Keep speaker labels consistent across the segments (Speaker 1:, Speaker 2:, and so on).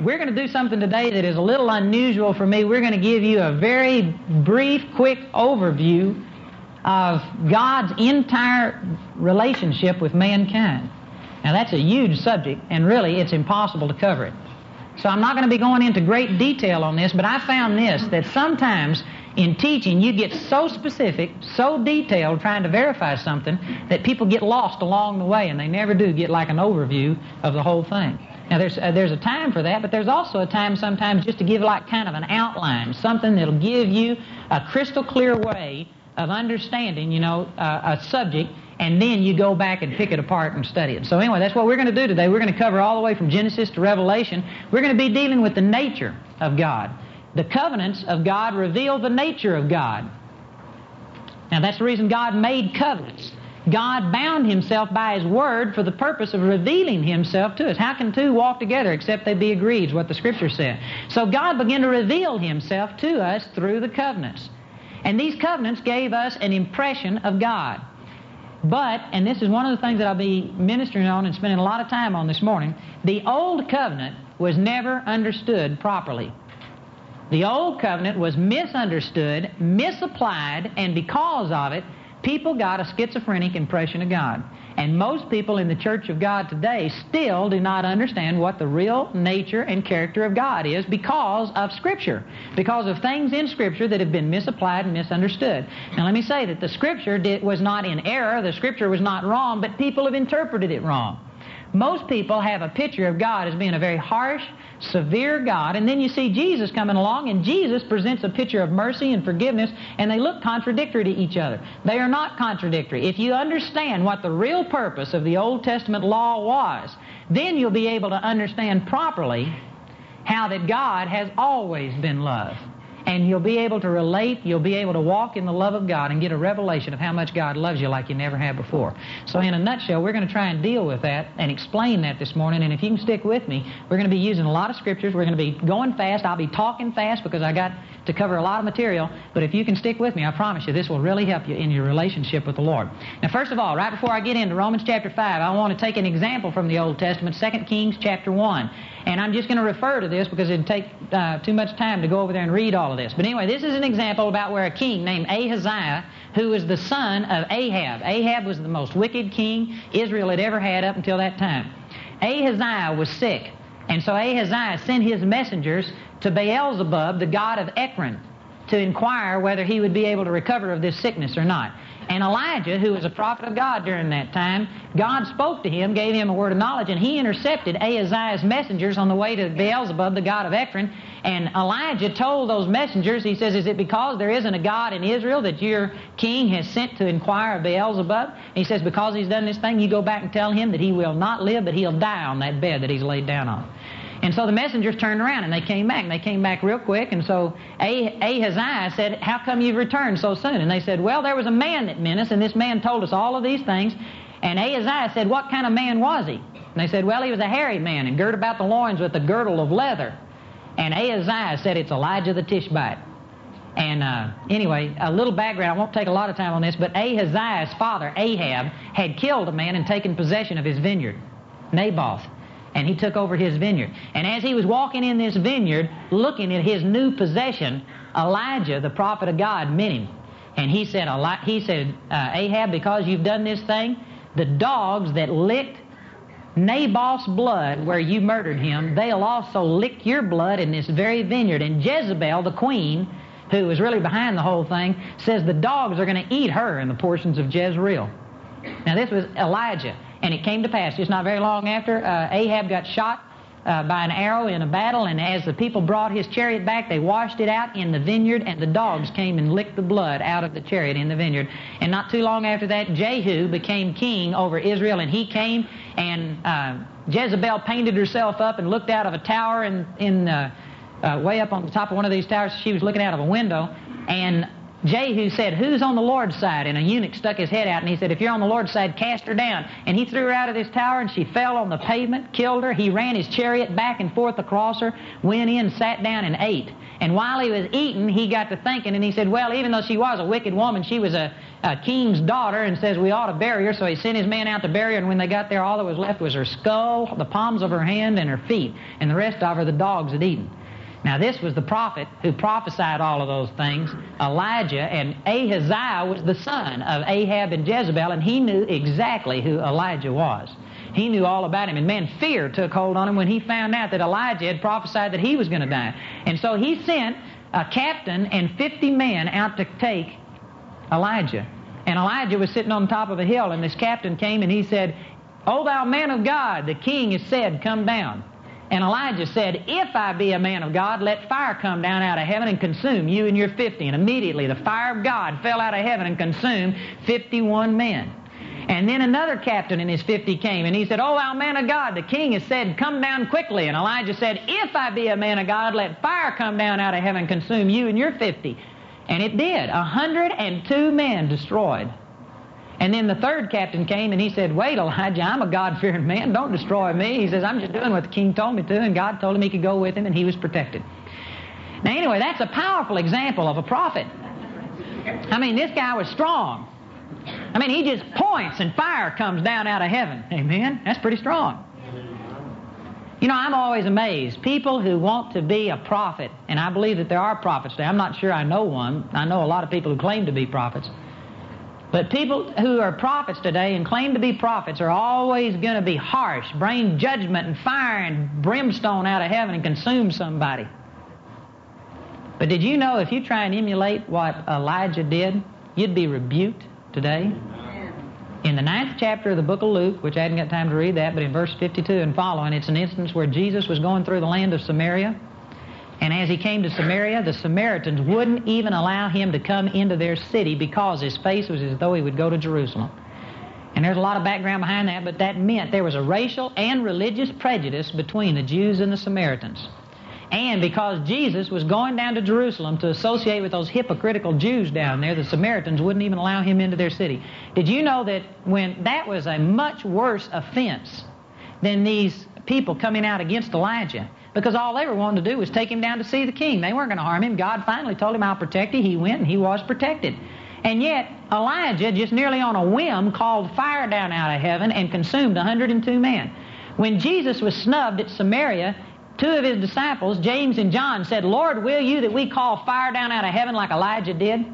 Speaker 1: we're going to do something today that is a little unusual for me. We're going to give you a very brief, quick overview of God's entire relationship with mankind. Now, that's a huge subject, and really, it's impossible to cover it. So, I'm not going to be going into great detail on this, but I found this that sometimes in teaching, you get so specific, so detailed trying to verify something that people get lost along the way, and they never do get like an overview of the whole thing. Now, there's, uh, there's a time for that, but there's also a time sometimes just to give like kind of an outline, something that'll give you a crystal clear way of understanding, you know, uh, a subject, and then you go back and pick it apart and study it. So anyway, that's what we're going to do today. We're going to cover all the way from Genesis to Revelation. We're going to be dealing with the nature of God. The covenants of God reveal the nature of God. Now that's the reason God made covenants. God bound himself by his word for the purpose of revealing himself to us. How can two walk together except they be agreed, is what the scripture said. So God began to reveal himself to us through the covenants. And these covenants gave us an impression of God. But, and this is one of the things that I'll be ministering on and spending a lot of time on this morning, the old covenant was never understood properly. The old covenant was misunderstood, misapplied, and because of it, people got a schizophrenic impression of God. And most people in the Church of God today still do not understand what the real nature and character of God is because of Scripture, because of things in Scripture that have been misapplied and misunderstood. Now, let me say that the Scripture did, was not in error, the Scripture was not wrong, but people have interpreted it wrong. Most people have a picture of God as being a very harsh, severe God, and then you see Jesus coming along, and Jesus presents a picture of mercy and forgiveness, and they look contradictory to each other. They are not contradictory. If you understand what the real purpose of the Old Testament law was, then you'll be able to understand properly how that God has always been love and you'll be able to relate, you'll be able to walk in the love of God and get a revelation of how much God loves you like you never have before. So, in a nutshell, we're going to try and deal with that and explain that this morning. And if you can stick with me, we're going to be using a lot of scriptures. We're going to be going fast. I'll be talking fast because I got to cover a lot of material. But if you can stick with me, I promise you, this will really help you in your relationship with the Lord. Now, first of all, right before I get into Romans chapter 5, I want to take an example from the Old Testament, 2 Kings chapter 1. And I'm just going to refer to this because it'd take uh, too much time to go over there and read all of this. But anyway, this is an example about where a king named Ahaziah, who was the son of Ahab, Ahab was the most wicked king Israel had ever had up until that time. Ahaziah was sick. And so Ahaziah sent his messengers to Beelzebub, the god of Ekron, to inquire whether he would be able to recover of this sickness or not. And Elijah, who was a prophet of God during that time, God spoke to him, gave him a word of knowledge, and he intercepted Ahaziah's messengers on the way to Beelzebub, the god of Ekron. And Elijah told those messengers, he says, Is it because there isn't a God in Israel that your king has sent to inquire of Beelzebub? And he says, Because he's done this thing, you go back and tell him that he will not live, but he'll die on that bed that he's laid down on. And so the messengers turned around and they came back. And they came back real quick. And so Ahaziah said, How come you've returned so soon? And they said, Well, there was a man that us, and this man told us all of these things. And Ahaziah said, What kind of man was he? And they said, Well, he was a hairy man and girt about the loins with a girdle of leather. And Ahaziah said, It's Elijah the Tishbite. And uh, anyway, a little background. I won't take a lot of time on this, but Ahaziah's father, Ahab, had killed a man and taken possession of his vineyard, Naboth and he took over his vineyard. And as he was walking in this vineyard, looking at his new possession, Elijah, the prophet of God, met him. And he said, he said uh, Ahab, because you've done this thing, the dogs that licked Naboth's blood where you murdered him, they'll also lick your blood in this very vineyard. And Jezebel, the queen, who was really behind the whole thing, says the dogs are going to eat her in the portions of Jezreel. Now, this was Elijah. And it came to pass, just not very long after, uh, Ahab got shot uh, by an arrow in a battle, and as the people brought his chariot back, they washed it out in the vineyard, and the dogs came and licked the blood out of the chariot in the vineyard. And not too long after that, Jehu became king over Israel, and he came, and uh, Jezebel painted herself up and looked out of a tower in, in uh, uh, way up on the top of one of these towers. She was looking out of a window, and Jehu said, Who's on the Lord's side? And a eunuch stuck his head out and he said, If you're on the Lord's side, cast her down. And he threw her out of this tower and she fell on the pavement, killed her. He ran his chariot back and forth across her, went in, sat down, and ate. And while he was eating, he got to thinking and he said, Well, even though she was a wicked woman, she was a, a king's daughter and says we ought to bury her. So he sent his men out to bury her. And when they got there, all that was left was her skull, the palms of her hand, and her feet. And the rest of her the dogs had eaten. Now, this was the prophet who prophesied all of those things, Elijah, and Ahaziah was the son of Ahab and Jezebel, and he knew exactly who Elijah was. He knew all about him, and man, fear took hold on him when he found out that Elijah had prophesied that he was going to die. And so he sent a captain and 50 men out to take Elijah. And Elijah was sitting on top of a hill, and this captain came and he said, O thou man of God, the king has said, Come down. And Elijah said, If I be a man of God, let fire come down out of heaven and consume you and your 50. And immediately the fire of God fell out of heaven and consumed 51 men. And then another captain and his 50 came, and he said, Oh, thou man of God, the king has said, Come down quickly. And Elijah said, If I be a man of God, let fire come down out of heaven and consume you and your 50. And it did. A 102 men destroyed. And then the third captain came and he said, Wait, Elijah, I'm a God fearing man. Don't destroy me. He says, I'm just doing what the king told me to, and God told him he could go with him, and he was protected. Now, anyway, that's a powerful example of a prophet. I mean, this guy was strong. I mean, he just points and fire comes down out of heaven. Amen? That's pretty strong. You know, I'm always amazed. People who want to be a prophet, and I believe that there are prophets today. I'm not sure I know one. I know a lot of people who claim to be prophets. But people who are prophets today and claim to be prophets are always going to be harsh, bring judgment and fire and brimstone out of heaven and consume somebody. But did you know if you try and emulate what Elijah did, you'd be rebuked today? In the ninth chapter of the book of Luke, which I hadn't got time to read that, but in verse 52 and following, it's an instance where Jesus was going through the land of Samaria. And as he came to Samaria, the Samaritans wouldn't even allow him to come into their city because his face was as though he would go to Jerusalem. And there's a lot of background behind that, but that meant there was a racial and religious prejudice between the Jews and the Samaritans. And because Jesus was going down to Jerusalem to associate with those hypocritical Jews down there, the Samaritans wouldn't even allow him into their city. Did you know that when that was a much worse offense than these people coming out against Elijah? Because all they were wanting to do was take him down to see the king. They weren't going to harm him. God finally told him, I'll protect you. He went and he was protected. And yet, Elijah, just nearly on a whim, called fire down out of heaven and consumed 102 men. When Jesus was snubbed at Samaria, two of his disciples, James and John, said, Lord, will you that we call fire down out of heaven like Elijah did?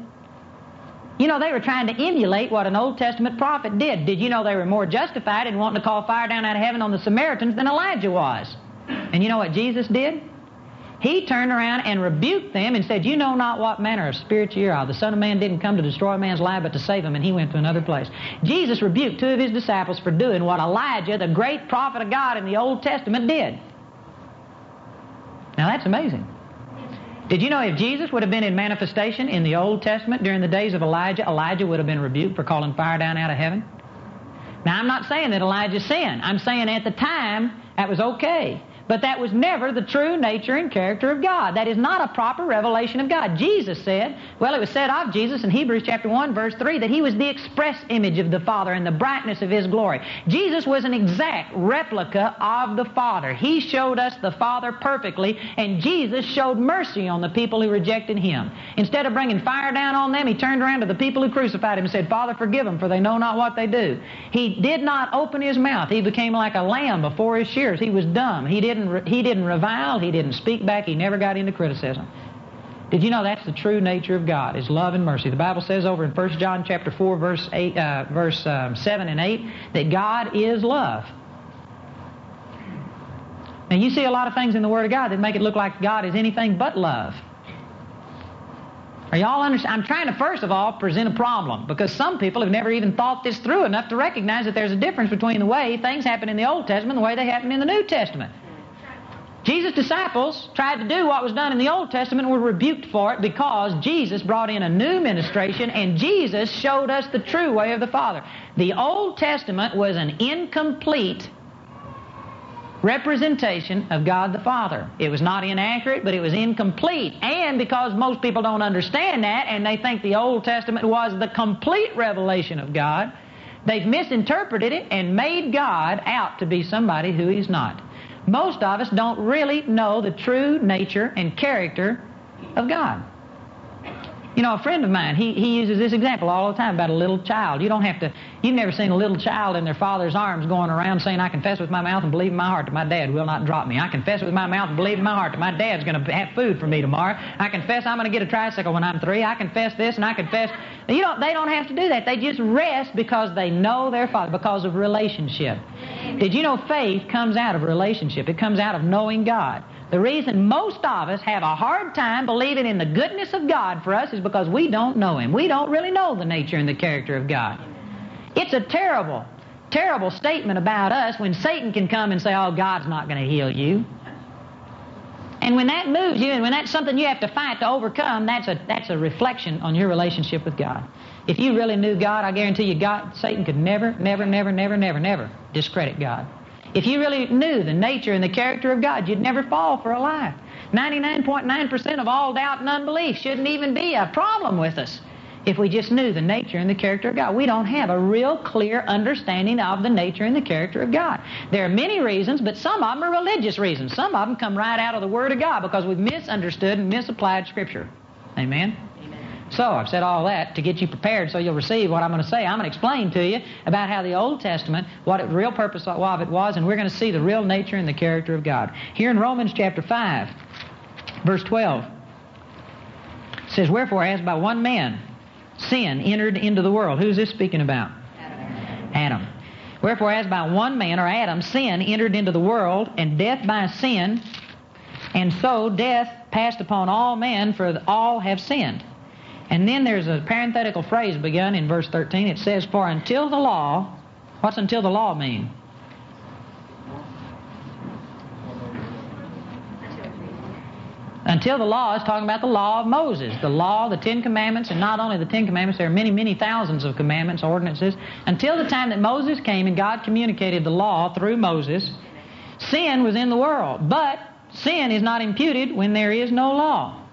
Speaker 1: You know, they were trying to emulate what an Old Testament prophet did. Did you know they were more justified in wanting to call fire down out of heaven on the Samaritans than Elijah was? And you know what Jesus did? He turned around and rebuked them and said, You know not what manner of spirit you are. The Son of Man didn't come to destroy man's life, but to save him, and he went to another place. Jesus rebuked two of his disciples for doing what Elijah, the great prophet of God in the Old Testament, did. Now that's amazing. Did you know if Jesus would have been in manifestation in the Old Testament during the days of Elijah, Elijah would have been rebuked for calling fire down out of heaven? Now I'm not saying that Elijah sinned. I'm saying at the time that was okay. But that was never the true nature and character of God. That is not a proper revelation of God. Jesus said, well, it was said of Jesus in Hebrews chapter 1, verse 3, that he was the express image of the Father and the brightness of his glory. Jesus was an exact replica of the Father. He showed us the Father perfectly, and Jesus showed mercy on the people who rejected him. Instead of bringing fire down on them, he turned around to the people who crucified him and said, Father, forgive them, for they know not what they do. He did not open his mouth. He became like a lamb before his shears. He was dumb. He did didn't, he didn't revile, he didn't speak back, he never got into criticism. Did you know that's the true nature of God, is love and mercy? The Bible says over in 1 John chapter 4, verse, 8, uh, verse um, 7 and 8, that God is love. Now you see a lot of things in the Word of God that make it look like God is anything but love. Are y'all understand? I'm trying to first of all present a problem because some people have never even thought this through enough to recognize that there's a difference between the way things happen in the Old Testament and the way they happen in the New Testament. Jesus' disciples tried to do what was done in the Old Testament and were rebuked for it because Jesus brought in a new ministration and Jesus showed us the true way of the Father. The Old Testament was an incomplete representation of God the Father. It was not inaccurate, but it was incomplete. And because most people don't understand that and they think the Old Testament was the complete revelation of God, they've misinterpreted it and made God out to be somebody who He's not. Most of us don't really know the true nature and character of God. You know, a friend of mine, he, he uses this example all the time about a little child. You don't have to, you've never seen a little child in their father's arms going around saying, I confess with my mouth and believe in my heart that my dad will not drop me. I confess with my mouth and believe in my heart that my dad's going to have food for me tomorrow. I confess I'm going to get a tricycle when I'm three. I confess this and I confess. You don't, they don't have to do that. They just rest because they know their father, because of relationship. Did you know faith comes out of relationship? It comes out of knowing God. The reason most of us have a hard time believing in the goodness of God for us is because we don't know Him. We don't really know the nature and the character of God. It's a terrible, terrible statement about us when Satan can come and say, oh, God's not going to heal you. And when that moves you and when that's something you have to fight to overcome, that's a, that's a reflection on your relationship with God. If you really knew God, I guarantee you, God, Satan could never, never, never, never, never, never discredit God. If you really knew the nature and the character of God, you'd never fall for a lie. 99.9% of all doubt and unbelief shouldn't even be a problem with us if we just knew the nature and the character of God. We don't have a real clear understanding of the nature and the character of God. There are many reasons, but some of them are religious reasons. Some of them come right out of the Word of God because we've misunderstood and misapplied Scripture. Amen? So I've said all that to get you prepared so you'll receive what I'm going to say. I'm going to explain to you about how the Old Testament, what the real purpose of it was, and we're going to see the real nature and the character of God. Here in Romans chapter 5, verse 12, it says, Wherefore, as by one man sin entered into the world. Who's this speaking about?
Speaker 2: Adam.
Speaker 1: Adam. Wherefore, as by one man, or Adam, sin entered into the world, and death by sin, and so death passed upon all men, for all have sinned. And then there's a parenthetical phrase begun in verse 13. It says, For until the law, what's until the law mean? Until the law is talking about the law of Moses, the law, the Ten Commandments, and not only the Ten Commandments, there are many, many thousands of commandments, ordinances. Until the time that Moses came and God communicated the law through Moses, sin was in the world. But sin is not imputed when there is no law.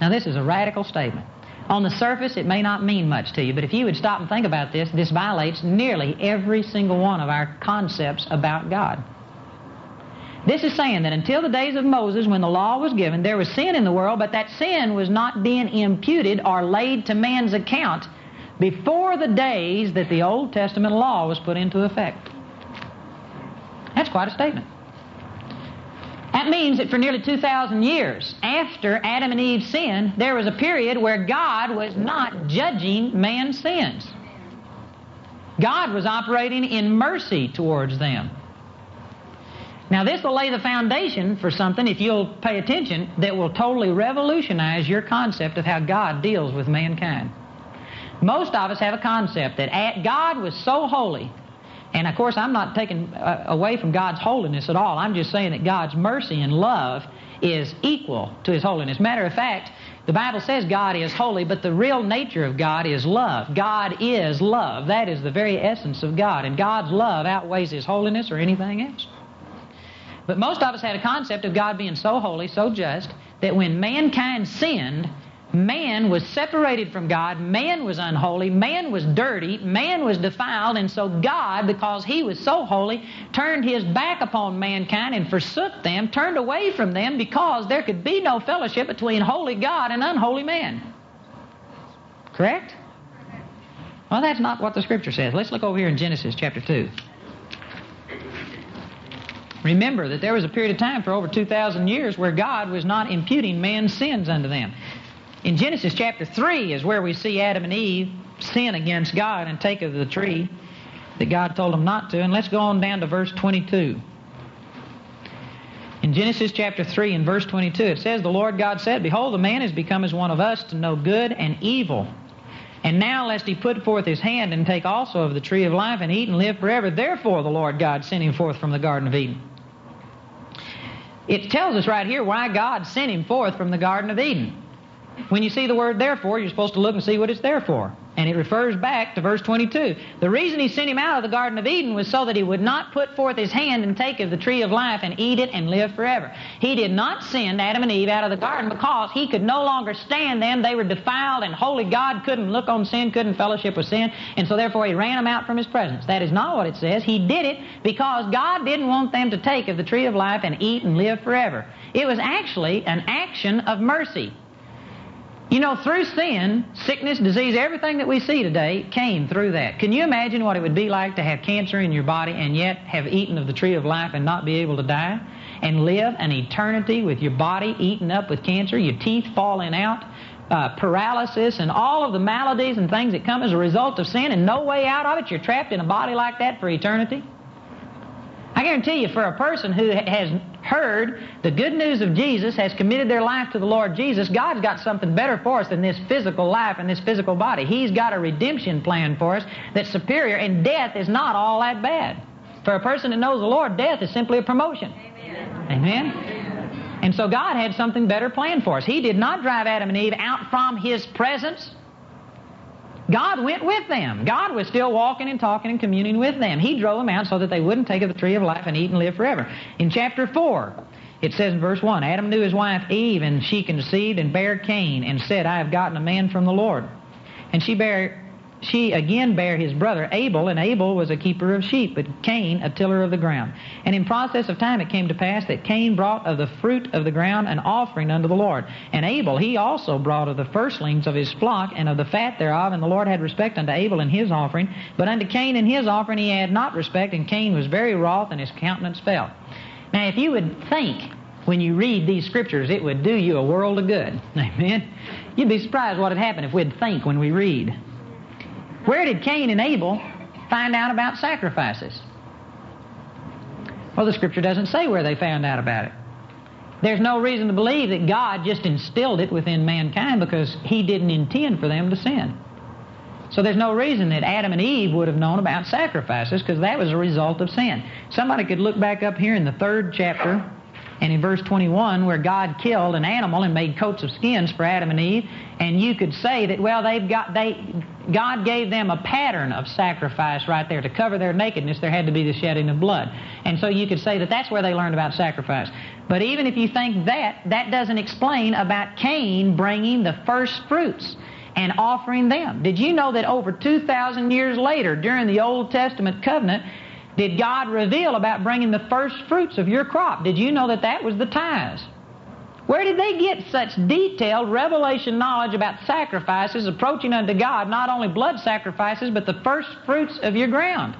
Speaker 1: Now, this is a radical statement. On the surface, it may not mean much to you, but if you would stop and think about this, this violates nearly every single one of our concepts about God. This is saying that until the days of Moses, when the law was given, there was sin in the world, but that sin was not being imputed or laid to man's account before the days that the Old Testament law was put into effect. That's quite a statement. That means that for nearly 2,000 years after Adam and Eve sinned, there was a period where God was not judging man's sins. God was operating in mercy towards them. Now, this will lay the foundation for something, if you'll pay attention, that will totally revolutionize your concept of how God deals with mankind. Most of us have a concept that God was so holy and of course, I'm not taking uh, away from God's holiness at all. I'm just saying that God's mercy and love is equal to His holiness. Matter of fact, the Bible says God is holy, but the real nature of God is love. God is love. That is the very essence of God. And God's love outweighs His holiness or anything else. But most of us had a concept of God being so holy, so just, that when mankind sinned, Man was separated from God. Man was unholy. Man was dirty. Man was defiled. And so God, because He was so holy, turned His back upon mankind and forsook them, turned away from them because there could be no fellowship between holy God and unholy man. Correct? Well, that's not what the Scripture says. Let's look over here in Genesis chapter 2. Remember that there was a period of time for over 2,000 years where God was not imputing man's sins unto them. In Genesis chapter 3 is where we see Adam and Eve sin against God and take of the tree that God told them not to. And let's go on down to verse 22. In Genesis chapter 3 and verse 22, it says, The Lord God said, Behold, the man is become as one of us to know good and evil. And now, lest he put forth his hand and take also of the tree of life and eat and live forever, therefore the Lord God sent him forth from the Garden of Eden. It tells us right here why God sent him forth from the Garden of Eden. When you see the word therefore, you're supposed to look and see what it's there for. And it refers back to verse 22. The reason he sent him out of the Garden of Eden was so that he would not put forth his hand and take of the tree of life and eat it and live forever. He did not send Adam and Eve out of the garden because he could no longer stand them. They were defiled and holy God couldn't look on sin, couldn't fellowship with sin, and so therefore he ran them out from his presence. That is not what it says. He did it because God didn't want them to take of the tree of life and eat and live forever. It was actually an action of mercy. You know, through sin, sickness, disease, everything that we see today came through that. Can you imagine what it would be like to have cancer in your body and yet have eaten of the tree of life and not be able to die? And live an eternity with your body eaten up with cancer, your teeth falling out, uh, paralysis, and all of the maladies and things that come as a result of sin, and no way out of it? You're trapped in a body like that for eternity? I guarantee you, for a person who has heard the good news of Jesus, has committed their life to the Lord Jesus, God's got something better for us than this physical life and this physical body. He's got a redemption plan for us that's superior, and death is not all that bad. For a person that knows the Lord, death is simply a promotion. Amen. Amen? And so God had something better planned for us. He did not drive Adam and Eve out from His presence. God went with them. God was still walking and talking and communing with them. He drove them out so that they wouldn't take of the tree of life and eat and live forever. In chapter 4, it says in verse 1 Adam knew his wife Eve, and she conceived and bare Cain, and said, I have gotten a man from the Lord. And she bare she again bare his brother Abel, and Abel was a keeper of sheep, but Cain a tiller of the ground. And in process of time it came to pass that Cain brought of the fruit of the ground an offering unto the Lord. And Abel he also brought of the firstlings of his flock and of the fat thereof, and the Lord had respect unto Abel and his offering, but unto Cain and his offering he had not respect, and Cain was very wroth, and his countenance fell. Now if you would think when you read these scriptures, it would do you a world of good. Amen. You'd be surprised what would happen if we'd think when we read. Where did Cain and Abel find out about sacrifices? Well, the scripture doesn't say where they found out about it. There's no reason to believe that God just instilled it within mankind because He didn't intend for them to sin. So there's no reason that Adam and Eve would have known about sacrifices because that was a result of sin. Somebody could look back up here in the third chapter and in verse 21 where God killed an animal and made coats of skins for Adam and Eve and you could say that well they've got they God gave them a pattern of sacrifice right there to cover their nakedness. There had to be the shedding of blood. And so you could say that that's where they learned about sacrifice. But even if you think that that doesn't explain about Cain bringing the first fruits and offering them. Did you know that over 2000 years later during the Old Testament covenant did God reveal about bringing the first fruits of your crop? Did you know that that was the tithes? Where did they get such detailed revelation knowledge about sacrifices approaching unto God, not only blood sacrifices, but the first fruits of your ground?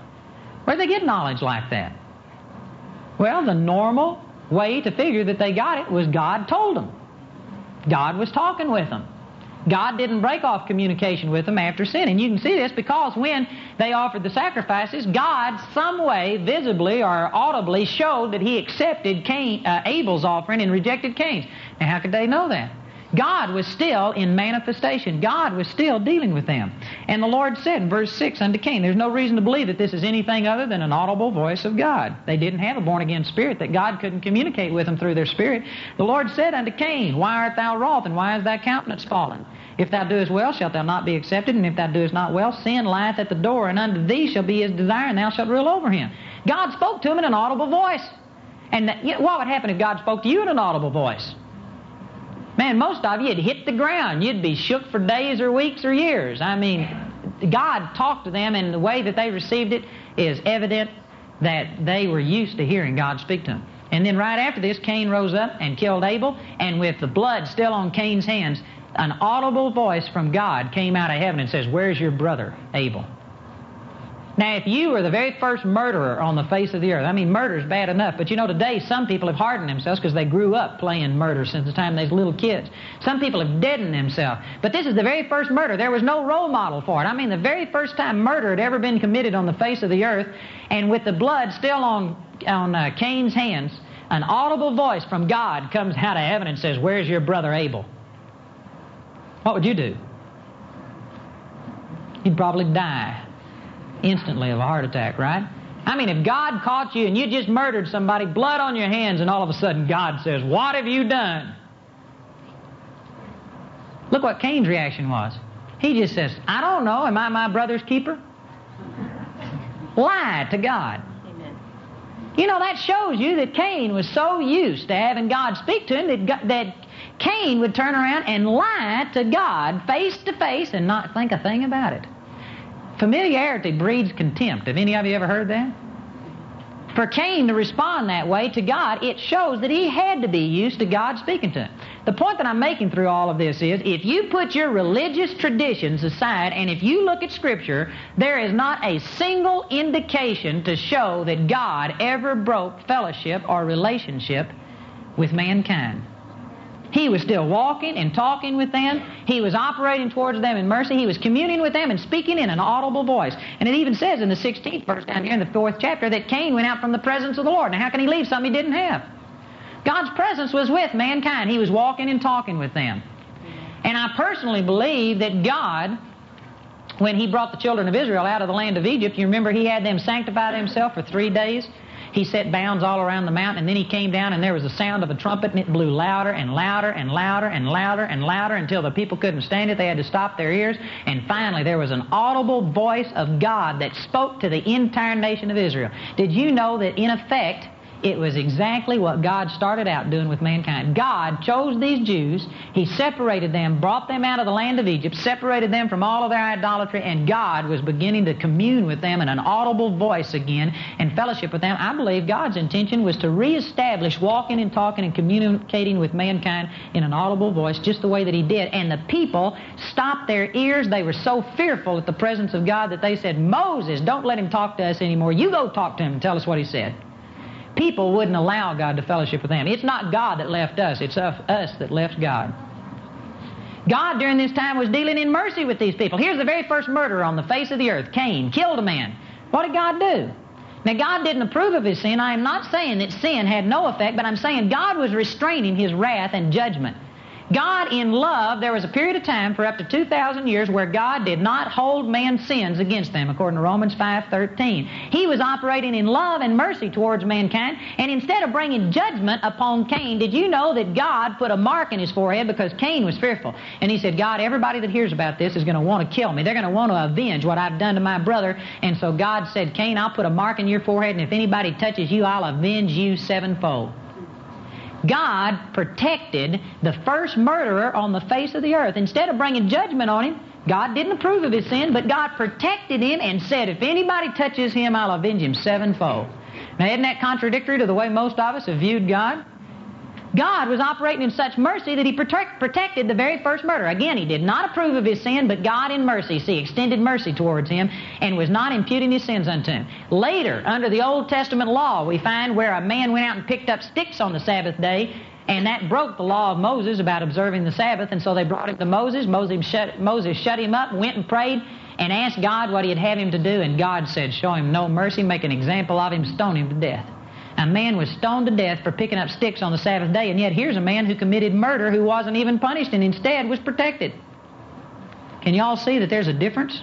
Speaker 1: Where did they get knowledge like that? Well, the normal way to figure that they got it was God told them. God was talking with them. God didn't break off communication with them after sin. And you can see this because when they offered the sacrifices, God, some way, visibly or audibly, showed that He accepted Cain, uh, Abel's offering and rejected Cain's. Now, how could they know that? God was still in manifestation. God was still dealing with them. And the Lord said in verse 6 unto Cain, There's no reason to believe that this is anything other than an audible voice of God. They didn't have a born again spirit, that God couldn't communicate with them through their spirit. The Lord said unto Cain, Why art thou wroth, and why is thy countenance fallen? If thou doest well, shalt thou not be accepted, and if thou doest not well, sin lieth at the door, and unto thee shall be his desire, and thou shalt rule over him. God spoke to him in an audible voice. And you know, what would happen if God spoke to you in an audible voice? Man, most of you would hit the ground. You'd be shook for days or weeks or years. I mean, God talked to them, and the way that they received it is evident that they were used to hearing God speak to them. And then right after this, Cain rose up and killed Abel, and with the blood still on Cain's hands, an audible voice from God came out of heaven and says, Where's your brother, Abel? Now, if you were the very first murderer on the face of the earth, I mean, murder's bad enough, but you know, today some people have hardened themselves because they grew up playing murder since the time they was little kids. Some people have deadened themselves. But this is the very first murder. There was no role model for it. I mean, the very first time murder had ever been committed on the face of the earth, and with the blood still on, on uh, Cain's hands, an audible voice from God comes out of heaven and says, Where's your brother Abel? What would you do? You'd probably die instantly of a heart attack, right? I mean, if God caught you and you just murdered somebody, blood on your hands, and all of a sudden God says, What have you done? Look what Cain's reaction was. He just says, I don't know. Am I my brother's keeper? Lie to God.
Speaker 2: Amen.
Speaker 1: You know, that shows you that Cain was so used to having God speak to him that, that Cain would turn around and lie to God face to face and not think a thing about it. Familiarity breeds contempt. Have any of you ever heard that? For Cain to respond that way to God, it shows that he had to be used to God speaking to him. The point that I'm making through all of this is if you put your religious traditions aside and if you look at Scripture, there is not a single indication to show that God ever broke fellowship or relationship with mankind. He was still walking and talking with them. He was operating towards them in mercy. He was communing with them and speaking in an audible voice. And it even says in the 16th verse down here in the fourth chapter that Cain went out from the presence of the Lord. Now, how can he leave something he didn't have? God's presence was with mankind. He was walking and talking with them. And I personally believe that God, when He brought the children of Israel out of the land of Egypt, you remember He had them sanctify themselves for three days? He set bounds all around the mountain, and then he came down, and there was the sound of a trumpet, and it blew louder and louder and louder and louder and louder until the people couldn't stand it. They had to stop their ears, and finally there was an audible voice of God that spoke to the entire nation of Israel. Did you know that in effect, it was exactly what God started out doing with mankind. God chose these Jews, He separated them, brought them out of the land of Egypt, separated them from all of their idolatry, and God was beginning to commune with them in an audible voice again and fellowship with them. I believe God's intention was to reestablish walking and talking and communicating with mankind in an audible voice, just the way that He did. And the people stopped their ears. They were so fearful at the presence of God that they said, Moses, don't let him talk to us anymore. You go talk to him and tell us what he said people wouldn't allow God to fellowship with them. It's not God that left us, it's us that left God. God during this time was dealing in mercy with these people. Here's the very first murderer on the face of the earth Cain killed a man. What did God do? Now, God didn't approve of his sin. I am not saying that sin had no effect, but I'm saying God was restraining his wrath and judgment. God, in love, there was a period of time for up to 2,000 years where God did not hold man's sins against them, according to Romans 5.13. He was operating in love and mercy towards mankind, and instead of bringing judgment upon Cain, did you know that God put a mark in his forehead because Cain was fearful? And he said, God, everybody that hears about this is going to want to kill me. They're going to want to avenge what I've done to my brother. And so God said, Cain, I'll put a mark in your forehead, and if anybody touches you, I'll avenge you sevenfold. God protected the first murderer on the face of the earth. Instead of bringing judgment on him, God didn't approve of his sin, but God protected him and said, If anybody touches him, I'll avenge him sevenfold. Now, isn't that contradictory to the way most of us have viewed God? God was operating in such mercy that he protect, protected the very first murder. Again, he did not approve of his sin, but God in mercy, see, extended mercy towards him and was not imputing his sins unto him. Later, under the Old Testament law, we find where a man went out and picked up sticks on the Sabbath day, and that broke the law of Moses about observing the Sabbath, and so they brought him to Moses. Moses shut, Moses shut him up, went and prayed, and asked God what he'd have him to do, and God said, Show him no mercy, make an example of him, stone him to death. A man was stoned to death for picking up sticks on the Sabbath day, and yet here's a man who committed murder who wasn't even punished and instead was protected. Can y'all see that there's a difference?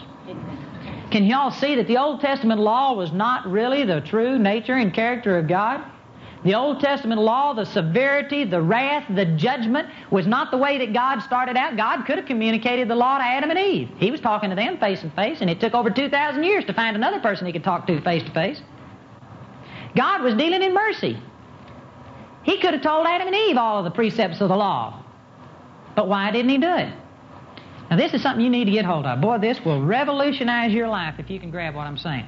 Speaker 1: Can y'all see that the Old Testament law was not really the true nature and character of God? The Old Testament law, the severity, the wrath, the judgment was not the way that God started out. God could have communicated the law to Adam and Eve. He was talking to them face to face, and it took over 2,000 years to find another person he could talk to face to face. God was dealing in mercy. He could have told Adam and Eve all of the precepts of the law. But why didn't he do it? Now, this is something you need to get hold of. Boy, this will revolutionize your life if you can grab what I'm saying.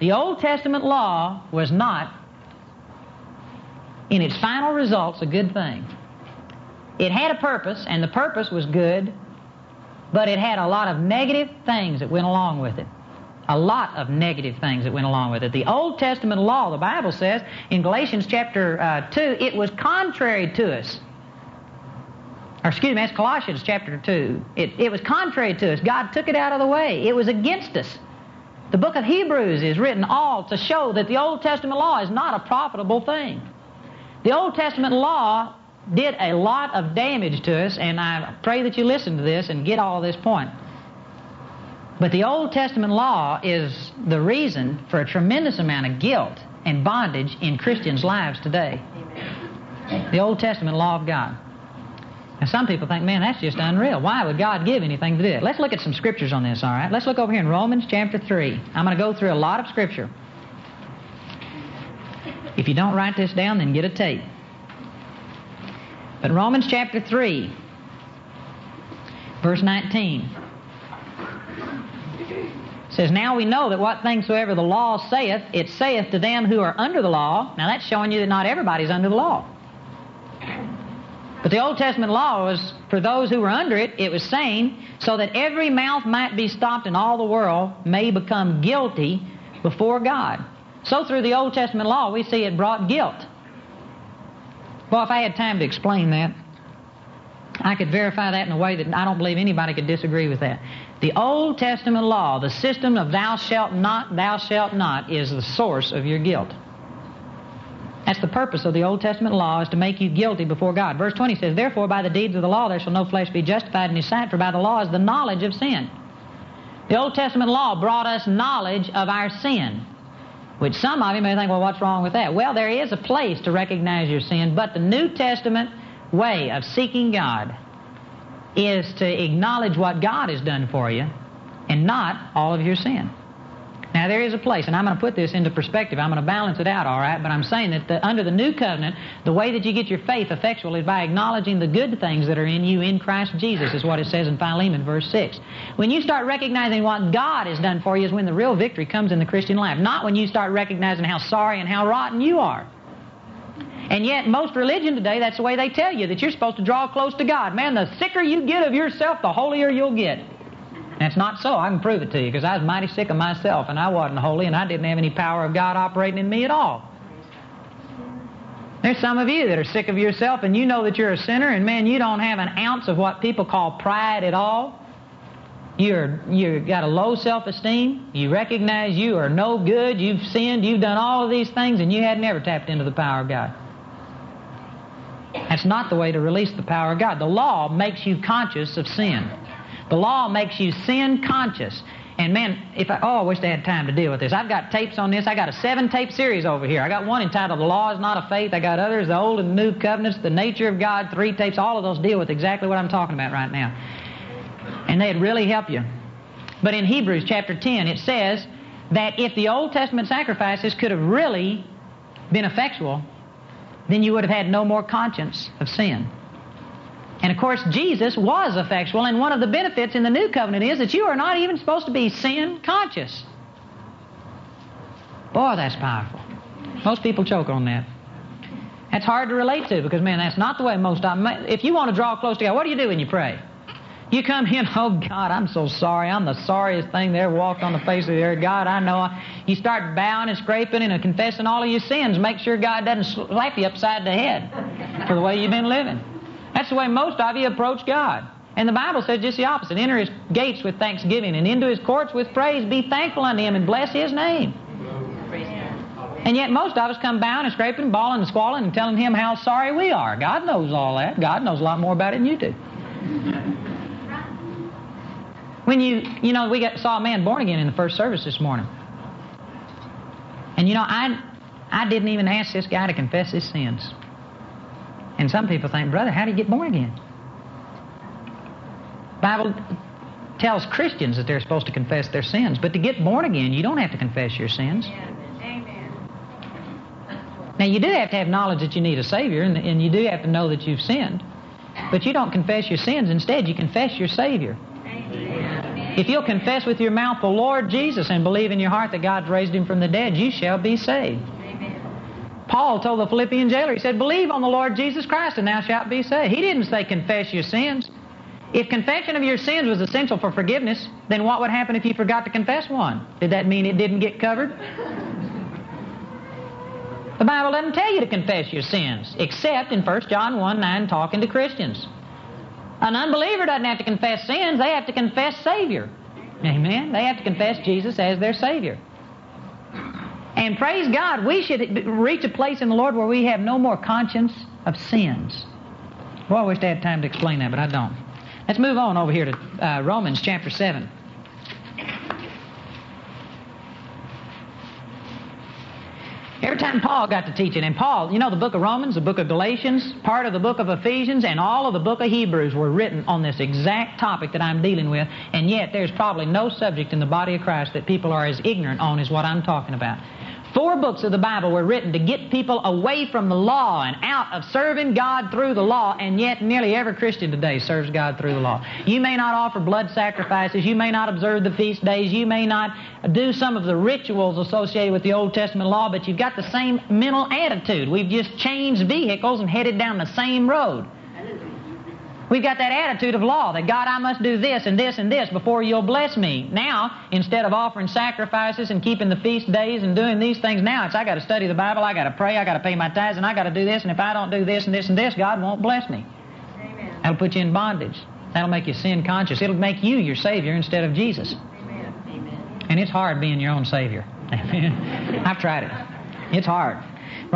Speaker 1: The Old Testament law was not, in its final results, a good thing. It had a purpose, and the purpose was good, but it had a lot of negative things that went along with it a lot of negative things that went along with it. The Old Testament law, the Bible says in Galatians chapter uh, 2, it was contrary to us. Or excuse me, that's Colossians chapter 2. It, it was contrary to us. God took it out of the way. It was against us. The book of Hebrews is written all to show that the Old Testament law is not a profitable thing. The Old Testament law did a lot of damage to us, and I pray that you listen to this and get all this point. But the Old Testament law is the reason for a tremendous amount of guilt and bondage in Christians' lives today. The Old Testament law of God. Now, some people think, man, that's just unreal. Why would God give anything to do it? Let's look at some scriptures on this, all right? Let's look over here in Romans chapter 3. I'm going to go through a lot of scripture. If you don't write this down, then get a tape. But Romans chapter 3, verse 19 says, Now we know that what things soever the law saith, it saith to them who are under the law. Now that's showing you that not everybody's under the law. But the Old Testament law was for those who were under it, it was saying, so that every mouth might be stopped and all the world may become guilty before God. So through the Old Testament law, we see it brought guilt. Well, if I had time to explain that, I could verify that in a way that I don't believe anybody could disagree with that. The Old Testament law, the system of thou shalt not, thou shalt not, is the source of your guilt. That's the purpose of the Old Testament law is to make you guilty before God. Verse 20 says, Therefore by the deeds of the law there shall no flesh be justified in his sight, for by the law is the knowledge of sin. The Old Testament law brought us knowledge of our sin. Which some of you may think, well, what's wrong with that? Well, there is a place to recognize your sin, but the New Testament way of seeking God is to acknowledge what God has done for you and not all of your sin. Now, there is a place, and I'm going to put this into perspective. I'm going to balance it out, all right? But I'm saying that the, under the new covenant, the way that you get your faith effectual is by acknowledging the good things that are in you in Christ Jesus, is what it says in Philemon, verse 6. When you start recognizing what God has done for you, is when the real victory comes in the Christian life, not when you start recognizing how sorry and how rotten you are. And yet, most religion today, that's the way they tell you that you're supposed to draw close to God. Man, the sicker you get of yourself, the holier you'll get. And it's not so. I can prove it to you because I was mighty sick of myself and I wasn't holy and I didn't have any power of God operating in me at all. There's some of you that are sick of yourself and you know that you're a sinner and man, you don't have an ounce of what people call pride at all. You're you got a low self-esteem. You recognize you are no good. You've sinned. You've done all of these things, and you had never tapped into the power of God. That's not the way to release the power of God. The law makes you conscious of sin. The law makes you sin conscious. And man, if I, oh, I wish they had time to deal with this. I've got tapes on this. I got a seven tape series over here. I got one entitled The Law is Not a Faith. I got others, the Old and New Covenants, The Nature of God, three tapes. All of those deal with exactly what I'm talking about right now. And they'd really help you. But in Hebrews chapter 10, it says that if the Old Testament sacrifices could have really been effectual, then you would have had no more conscience of sin. And of course, Jesus was effectual, and one of the benefits in the new covenant is that you are not even supposed to be sin conscious. Boy, that's powerful. Most people choke on that. That's hard to relate to because, man, that's not the way most If you want to draw close to God, what do you do when you pray? You come in, oh God, I'm so sorry. I'm the sorriest thing that ever walked on the face of the earth. God, I know. You start bowing and scraping and confessing all of your sins. Make sure God doesn't slap you upside the head for the way you've been living. That's the way most of you approach God. And the Bible says just the opposite. Enter his gates with thanksgiving and into his courts with praise. Be thankful unto him and bless his name. And yet most of us come bowing and scraping, bawling and squalling and telling him how sorry we are. God knows all that. God knows a lot more about it than you do. When you, you know, we got, saw a man born again in the first service this morning. And you know, I, I didn't even ask this guy to confess his sins. And some people think, brother, how do you get born again? Bible tells Christians that they're supposed to confess their sins, but to get born again, you don't have to confess your sins. Amen. Now, you do have to have knowledge that you need a Savior, and, and you do have to know that you've sinned. But you don't confess your sins. Instead, you confess your Savior. If you'll confess with your mouth the Lord Jesus and believe in your heart that God's raised him from the dead, you shall be saved. Paul told the Philippian jailer, he said, Believe on the Lord Jesus Christ and thou shalt be saved. He didn't say confess your sins. If confession of your sins was essential for forgiveness, then what would happen if you forgot to confess one? Did that mean it didn't get covered? The Bible doesn't tell you to confess your sins, except in 1 John 1 9 talking to Christians. An unbeliever doesn't have to confess sins, they have to confess Savior. Amen? They have to confess Jesus as their Savior. And praise God, we should reach a place in the Lord where we have no more conscience of sins. Well, I wish I had time to explain that, but I don't. Let's move on over here to uh, Romans chapter 7. Every time Paul got to teaching. And Paul, you know, the book of Romans, the book of Galatians, part of the book of Ephesians, and all of the book of Hebrews were written on this exact topic that I'm dealing with. And yet, there's probably no subject in the body of Christ that people are as ignorant on as what I'm talking about. Four books of the Bible were written to get people away from the law and out of serving God through the law, and yet nearly every Christian today serves God through the law. You may not offer blood sacrifices, you may not observe the feast days, you may not do some of the rituals associated with the Old Testament law, but you've got the same mental attitude. We've just changed vehicles and headed down the same road. We've got that attitude of law that God, I must do this and this and this before you'll bless me. Now, instead of offering sacrifices and keeping the feast days and doing these things, now it's I got to study the Bible, I got to pray, I got to pay my tithes, and I got to do this. And if I don't do this and this and this, God won't bless me. Amen. That'll put you in bondage. That'll make you sin conscious. It'll make you your Savior instead of Jesus. Amen. And it's hard being your own Savior. I've tried it. It's hard.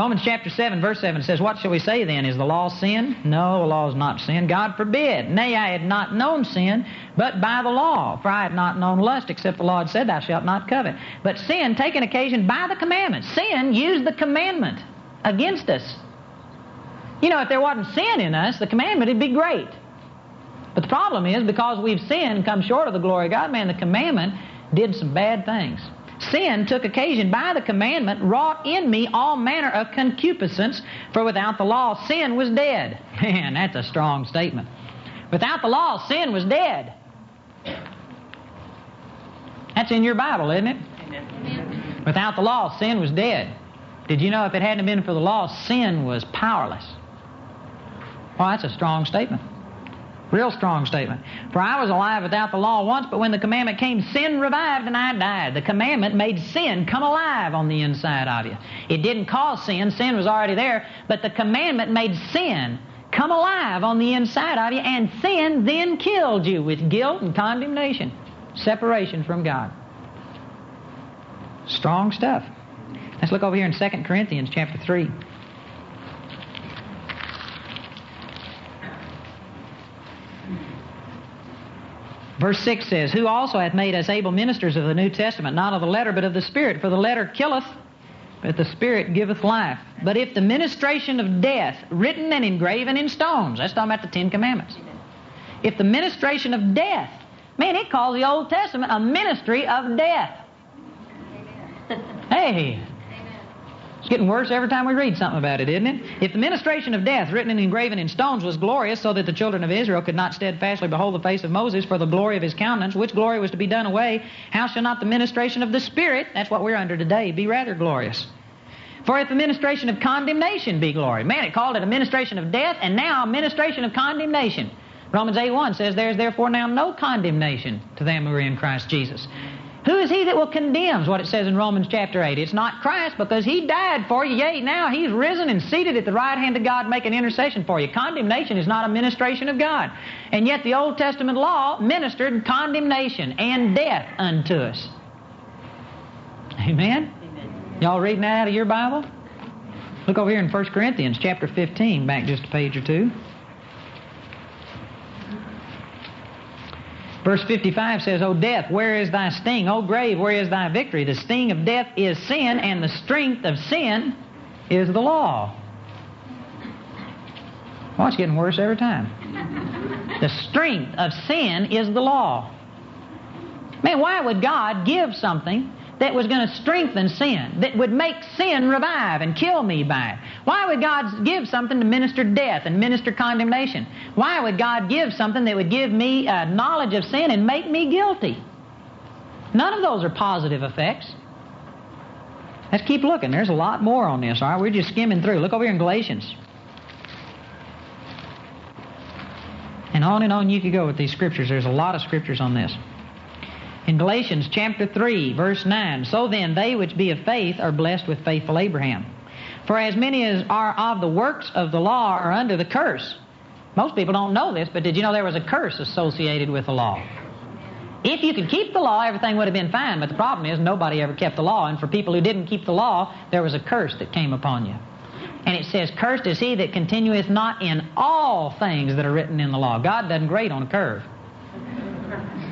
Speaker 1: Romans chapter 7, verse 7 says, What shall we say then? Is the law sin? No, the law is not sin. God forbid. Nay, I had not known sin, but by the law. For I had not known lust, except the law had said, Thou shalt not covet. But sin, taken occasion by the commandment. Sin used the commandment against us. You know, if there wasn't sin in us, the commandment would be great. But the problem is, because we've sinned, come short of the glory of God, man, the commandment did some bad things. Sin took occasion by the commandment, wrought in me all manner of concupiscence, for without the law sin was dead. Man, that's a strong statement. Without the law, sin was dead. That's in your Bible, isn't it? Amen. Without the law, sin was dead. Did you know if it hadn't been for the law, sin was powerless? Well, that's a strong statement. Real strong statement. For I was alive without the law once, but when the commandment came, sin revived and I died. The commandment made sin come alive on the inside of you. It didn't cause sin, sin was already there, but the commandment made sin come alive on the inside of you, and sin then killed you with guilt and condemnation, separation from God. Strong stuff. Let's look over here in 2 Corinthians chapter 3. Verse 6 says, Who also hath made us able ministers of the New Testament, not of the letter, but of the Spirit. For the letter killeth, but the Spirit giveth life. But if the ministration of death, written and engraven in stones, that's talking about the Ten Commandments. If the ministration of death, man, it calls the Old Testament a ministry of death. Hey, getting worse every time we read something about it, isn't it? If the ministration of death, written and engraven in stones, was glorious, so that the children of Israel could not steadfastly behold the face of Moses for the glory of his countenance, which glory was to be done away, how shall not the ministration of the Spirit, that's what we're under today, be rather glorious? For if the ministration of condemnation be glory, man, it called it a ministration of death, and now a ministration of condemnation. Romans 8 1 says, There is therefore now no condemnation to them who are in Christ Jesus. Who is he that will condemn? What it says in Romans chapter 8. It's not Christ because he died for you. Yea, now he's risen and seated at the right hand of God making intercession for you. Condemnation is not a ministration of God. And yet the Old Testament law ministered condemnation and death unto us. Amen? Amen. Y'all reading that out of your Bible? Look over here in 1 Corinthians chapter 15, back just a page or two. Verse 55 says, O death, where is thy sting? O grave, where is thy victory? The sting of death is sin, and the strength of sin is the law. Well, it's getting worse every time. The strength of sin is the law. Man, why would God give something that was going to strengthen sin, that would make sin revive and kill me by it? Why would God give something to minister death and minister condemnation? Why would God give something that would give me a knowledge of sin and make me guilty? None of those are positive effects. Let's keep looking. There's a lot more on this, all right? We're just skimming through. Look over here in Galatians. And on and on you could go with these scriptures. There's a lot of scriptures on this. In Galatians chapter 3, verse 9, So then they which be of faith are blessed with faithful Abraham. For as many as are of the works of the law are under the curse. Most people don't know this, but did you know there was a curse associated with the law? If you could keep the law, everything would have been fine, but the problem is nobody ever kept the law, and for people who didn't keep the law, there was a curse that came upon you. And it says, Cursed is he that continueth not in all things that are written in the law. God doesn't grade on a curve.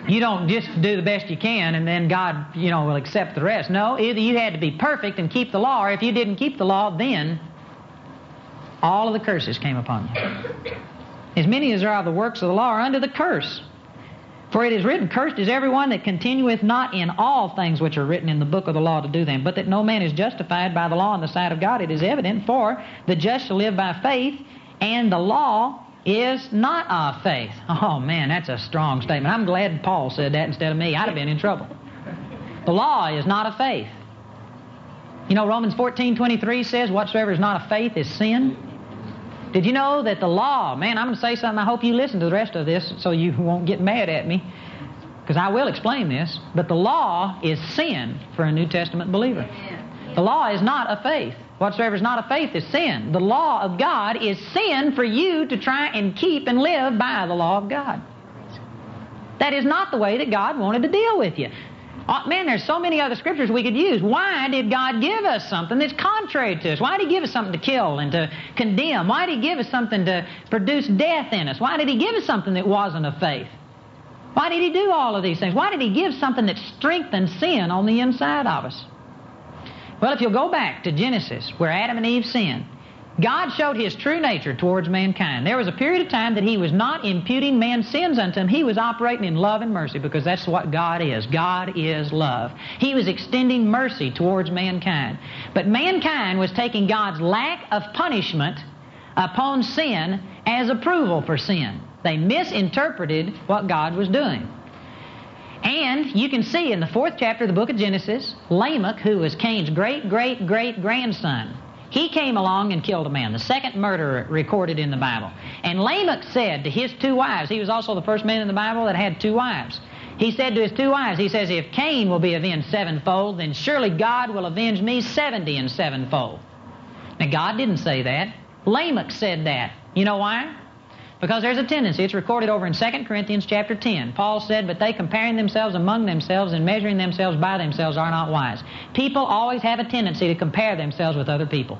Speaker 1: You don't just do the best you can and then God, you know, will accept the rest. No, either you had to be perfect and keep the law, or if you didn't keep the law, then all of the curses came upon you. As many as are of the works of the law are under the curse. For it is written, Cursed is everyone that continueth not in all things which are written in the book of the law to do them, but that no man is justified by the law in the sight of God. It is evident, for the just shall live by faith, and the law is not of faith. Oh man, that's a strong statement. I'm glad Paul said that instead of me. I'd have been in trouble. The law is not of faith. You know, Romans 14 23 says, Whatsoever is not of faith is sin. Did you know that the law, man, I'm going to say something. I hope you listen to the rest of this so you won't get mad at me, because I will explain this. But the law is sin for a New Testament believer. The law is not of faith. Whatsoever is not of faith is sin. The law of God is sin for you to try and keep and live by the law of God. That is not the way that God wanted to deal with you. Oh, man, there's so many other scriptures we could use. Why did God give us something that's contrary to us? Why did He give us something to kill and to condemn? Why did He give us something to produce death in us? Why did He give us something that wasn't of faith? Why did He do all of these things? Why did He give something that strengthened sin on the inside of us? Well, if you'll go back to Genesis, where Adam and Eve sinned, God showed his true nature towards mankind. There was a period of time that he was not imputing man's sins unto him. He was operating in love and mercy because that's what God is. God is love. He was extending mercy towards mankind. But mankind was taking God's lack of punishment upon sin as approval for sin. They misinterpreted what God was doing. And you can see in the fourth chapter of the book of Genesis, Lamech, who was Cain's great, great, great grandson, he came along and killed a man, the second murder recorded in the Bible. And Lamech said to his two wives, he was also the first man in the Bible that had two wives. He said to his two wives, he says, If Cain will be avenged sevenfold, then surely God will avenge me seventy and sevenfold. Now, God didn't say that. Lamech said that. You know why? Because there's a tendency, it's recorded over in 2 Corinthians chapter 10. Paul said, But they comparing themselves among themselves and measuring themselves by themselves are not wise. People always have a tendency to compare themselves with other people.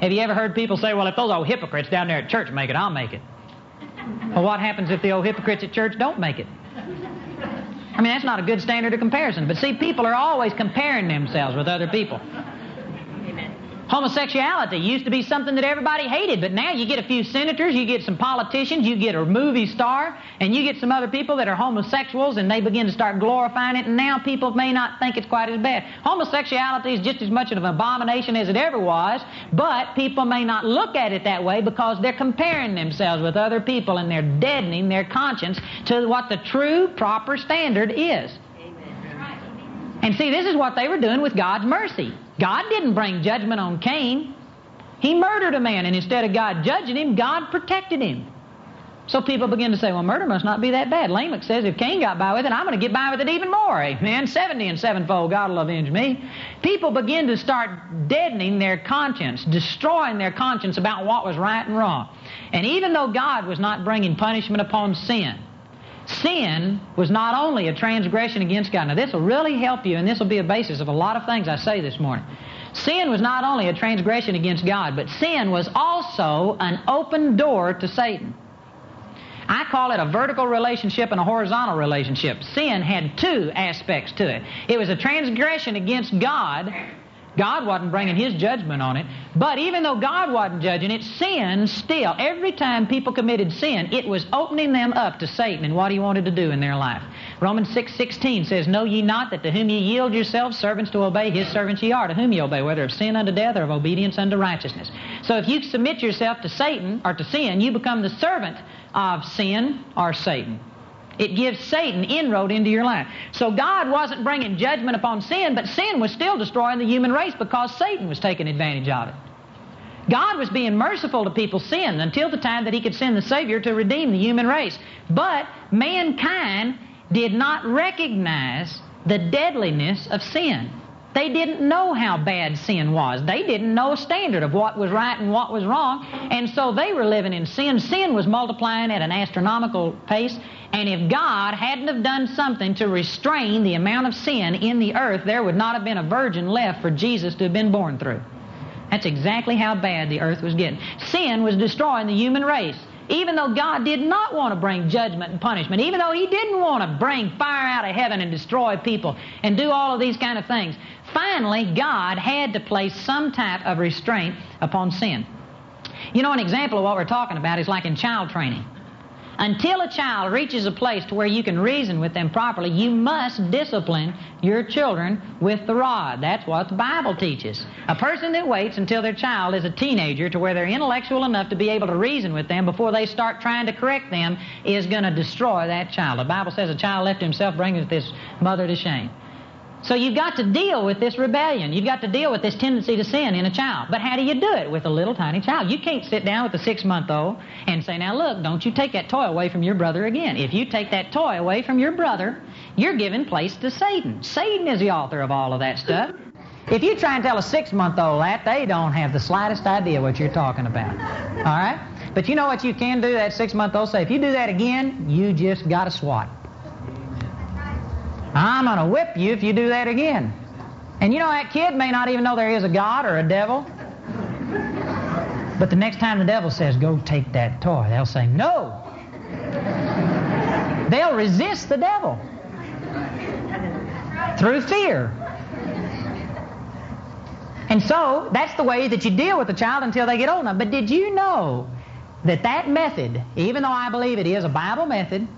Speaker 1: Have you ever heard people say, Well, if those old hypocrites down there at church make it, I'll make it? Well, what happens if the old hypocrites at church don't make it? I mean, that's not a good standard of comparison. But see, people are always comparing themselves with other people. Homosexuality used to be something that everybody hated, but now you get a few senators, you get some politicians, you get a movie star, and you get some other people that are homosexuals, and they begin to start glorifying it, and now people may not think it's quite as bad. Homosexuality is just as much of an abomination as it ever was, but people may not look at it that way because they're comparing themselves with other people and they're deadening their conscience to what the true, proper standard is. And see, this is what they were doing with God's mercy. God didn't bring judgment on Cain. He murdered a man, and instead of God judging him, God protected him. So people begin to say, well, murder must not be that bad. Lamech says, if Cain got by with it, I'm going to get by with it even more. Amen. 70 and sevenfold, God will avenge me. People begin to start deadening their conscience, destroying their conscience about what was right and wrong. And even though God was not bringing punishment upon sin, sin was not only a transgression against God. Now, this will really help you, and this will be a basis of a lot of things I say this morning. Sin was not only a transgression against God, but sin was also an open door to Satan. I call it a vertical relationship and a horizontal relationship. Sin had two aspects to it. It was a transgression against God, God wasn't bringing His judgment on it. But even though God wasn't judging it, sin still, every time people committed sin, it was opening them up to Satan and what he wanted to do in their life. Romans 6 16 says, Know ye not that to whom ye yield yourselves servants to obey, his servants ye are, to whom ye obey, whether of sin unto death or of obedience unto righteousness. So if you submit yourself to Satan or to sin, you become the servant of sin or Satan. It gives Satan inroad into your life. So God wasn't bringing judgment upon sin, but sin was still destroying the human race because Satan was taking advantage of it. God was being merciful to people's sin until the time that He could send the Savior to redeem the human race. But mankind did not recognize the deadliness of sin. They didn't know how bad sin was. They didn't know a standard of what was right and what was wrong. And so they were living in sin. Sin was multiplying at an astronomical pace. And if God hadn't have done something to restrain the amount of sin in the earth, there would not have been a virgin left for Jesus to have been born through. That's exactly how bad the earth was getting. Sin was destroying the human race. Even though God did not want to bring judgment and punishment, even though He didn't want to bring fire out of heaven and destroy people and do all of these kind of things, finally God had to place some type of restraint upon sin. You know, an example of what we're talking about is like in child training. Until a child reaches a place to where you can reason with them properly, you must discipline your children with the rod. That's what the Bible teaches. A person that waits until their child is a teenager to where they're intellectual enough to be able to reason with them before they start trying to correct them is going to destroy that child. The Bible says a child left to himself bringeth his mother to shame. So you've got to deal with this rebellion. You've got to deal with this tendency to sin in a child. But how do you do it with a little tiny child? You can't sit down with a six month old and say, now look, don't you take that toy away from your brother again. If you take that toy away from your brother, you're giving place to Satan. Satan is the author of all of that stuff. If you try and tell a six month old that, they don't have the slightest idea what you're talking about. All right? But you know what you can do, that six month old say, if you do that again, you just got a swat. I'm going to whip you if you do that again. And you know, that kid may not even know there is a God or a devil. But the next time the devil says, go take that toy, they'll say, no. They'll resist the devil through fear. And so, that's the way that you deal with the child until they get old enough. But did you know that that method, even though I believe it is a Bible method,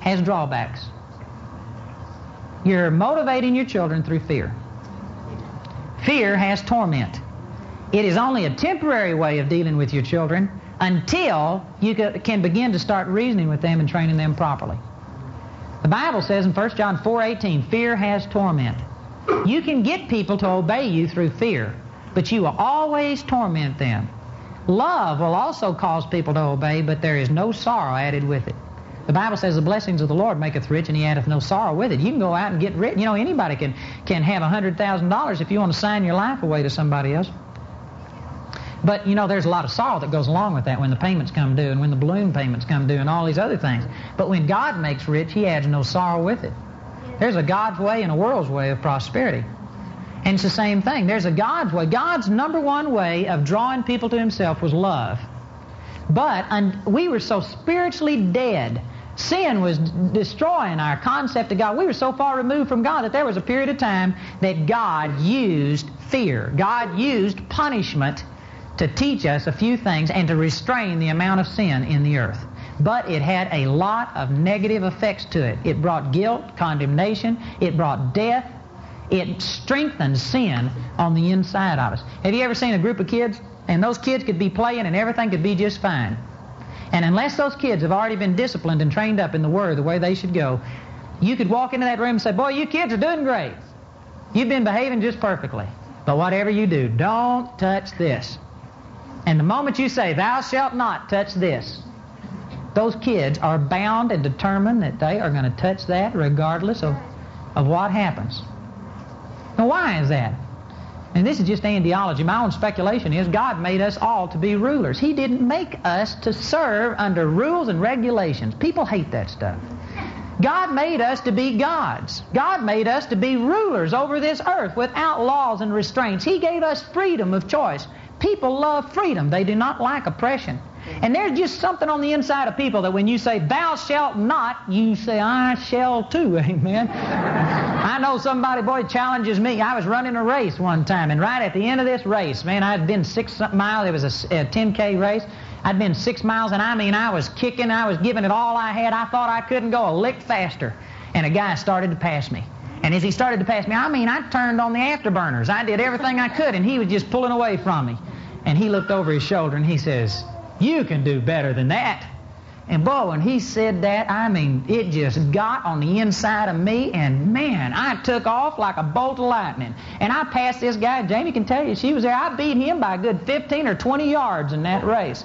Speaker 1: has drawbacks? You're motivating your children through fear. Fear has torment. It is only a temporary way of dealing with your children until you can begin to start reasoning with them and training them properly. The Bible says in 1 John 4:18, fear has torment. You can get people to obey you through fear, but you will always torment them. Love will also cause people to obey, but there is no sorrow added with it. The Bible says the blessings of the Lord maketh rich and he addeth no sorrow with it. You can go out and get rich. You know, anybody can, can have $100,000 if you want to sign your life away to somebody else. But, you know, there's a lot of sorrow that goes along with that when the payments come due and when the balloon payments come due and all these other things. But when God makes rich, he adds no sorrow with it. There's a God's way and a world's way of prosperity. And it's the same thing. There's a God's way. God's number one way of drawing people to himself was love. But we were so spiritually dead Sin was destroying our concept of God. We were so far removed from God that there was a period of time that God used fear. God used punishment to teach us a few things and to restrain the amount of sin in the earth. But it had a lot of negative effects to it. It brought guilt, condemnation, it brought death, it strengthened sin on the inside of us. Have you ever seen a group of kids and those kids could be playing and everything could be just fine? And unless those kids have already been disciplined and trained up in the Word the way they should go, you could walk into that room and say, Boy, you kids are doing great. You've been behaving just perfectly. But whatever you do, don't touch this. And the moment you say, Thou shalt not touch this, those kids are bound and determined that they are going to touch that regardless of, of what happens. Now, why is that? And this is just andiology. My own speculation is God made us all to be rulers. He didn't make us to serve under rules and regulations. People hate that stuff. God made us to be gods. God made us to be rulers over this earth without laws and restraints. He gave us freedom of choice. People love freedom. They do not like oppression. And there's just something on the inside of people that when you say, thou shalt not, you say, I shall too. Amen. I know somebody, boy, challenges me. I was running a race one time, and right at the end of this race, man, I'd been six miles. It was a, a 10K race. I'd been six miles, and I mean, I was kicking. I was giving it all I had. I thought I couldn't go a lick faster. And a guy started to pass me. And as he started to pass me, I mean, I turned on the afterburners. I did everything I could, and he was just pulling away from me. And he looked over his shoulder, and he says, you can do better than that. And boy, when he said that, I mean, it just got on the inside of me, and man, I took off like a bolt of lightning. And I passed this guy, Jamie can tell you, she was there. I beat him by a good 15 or 20 yards in that race.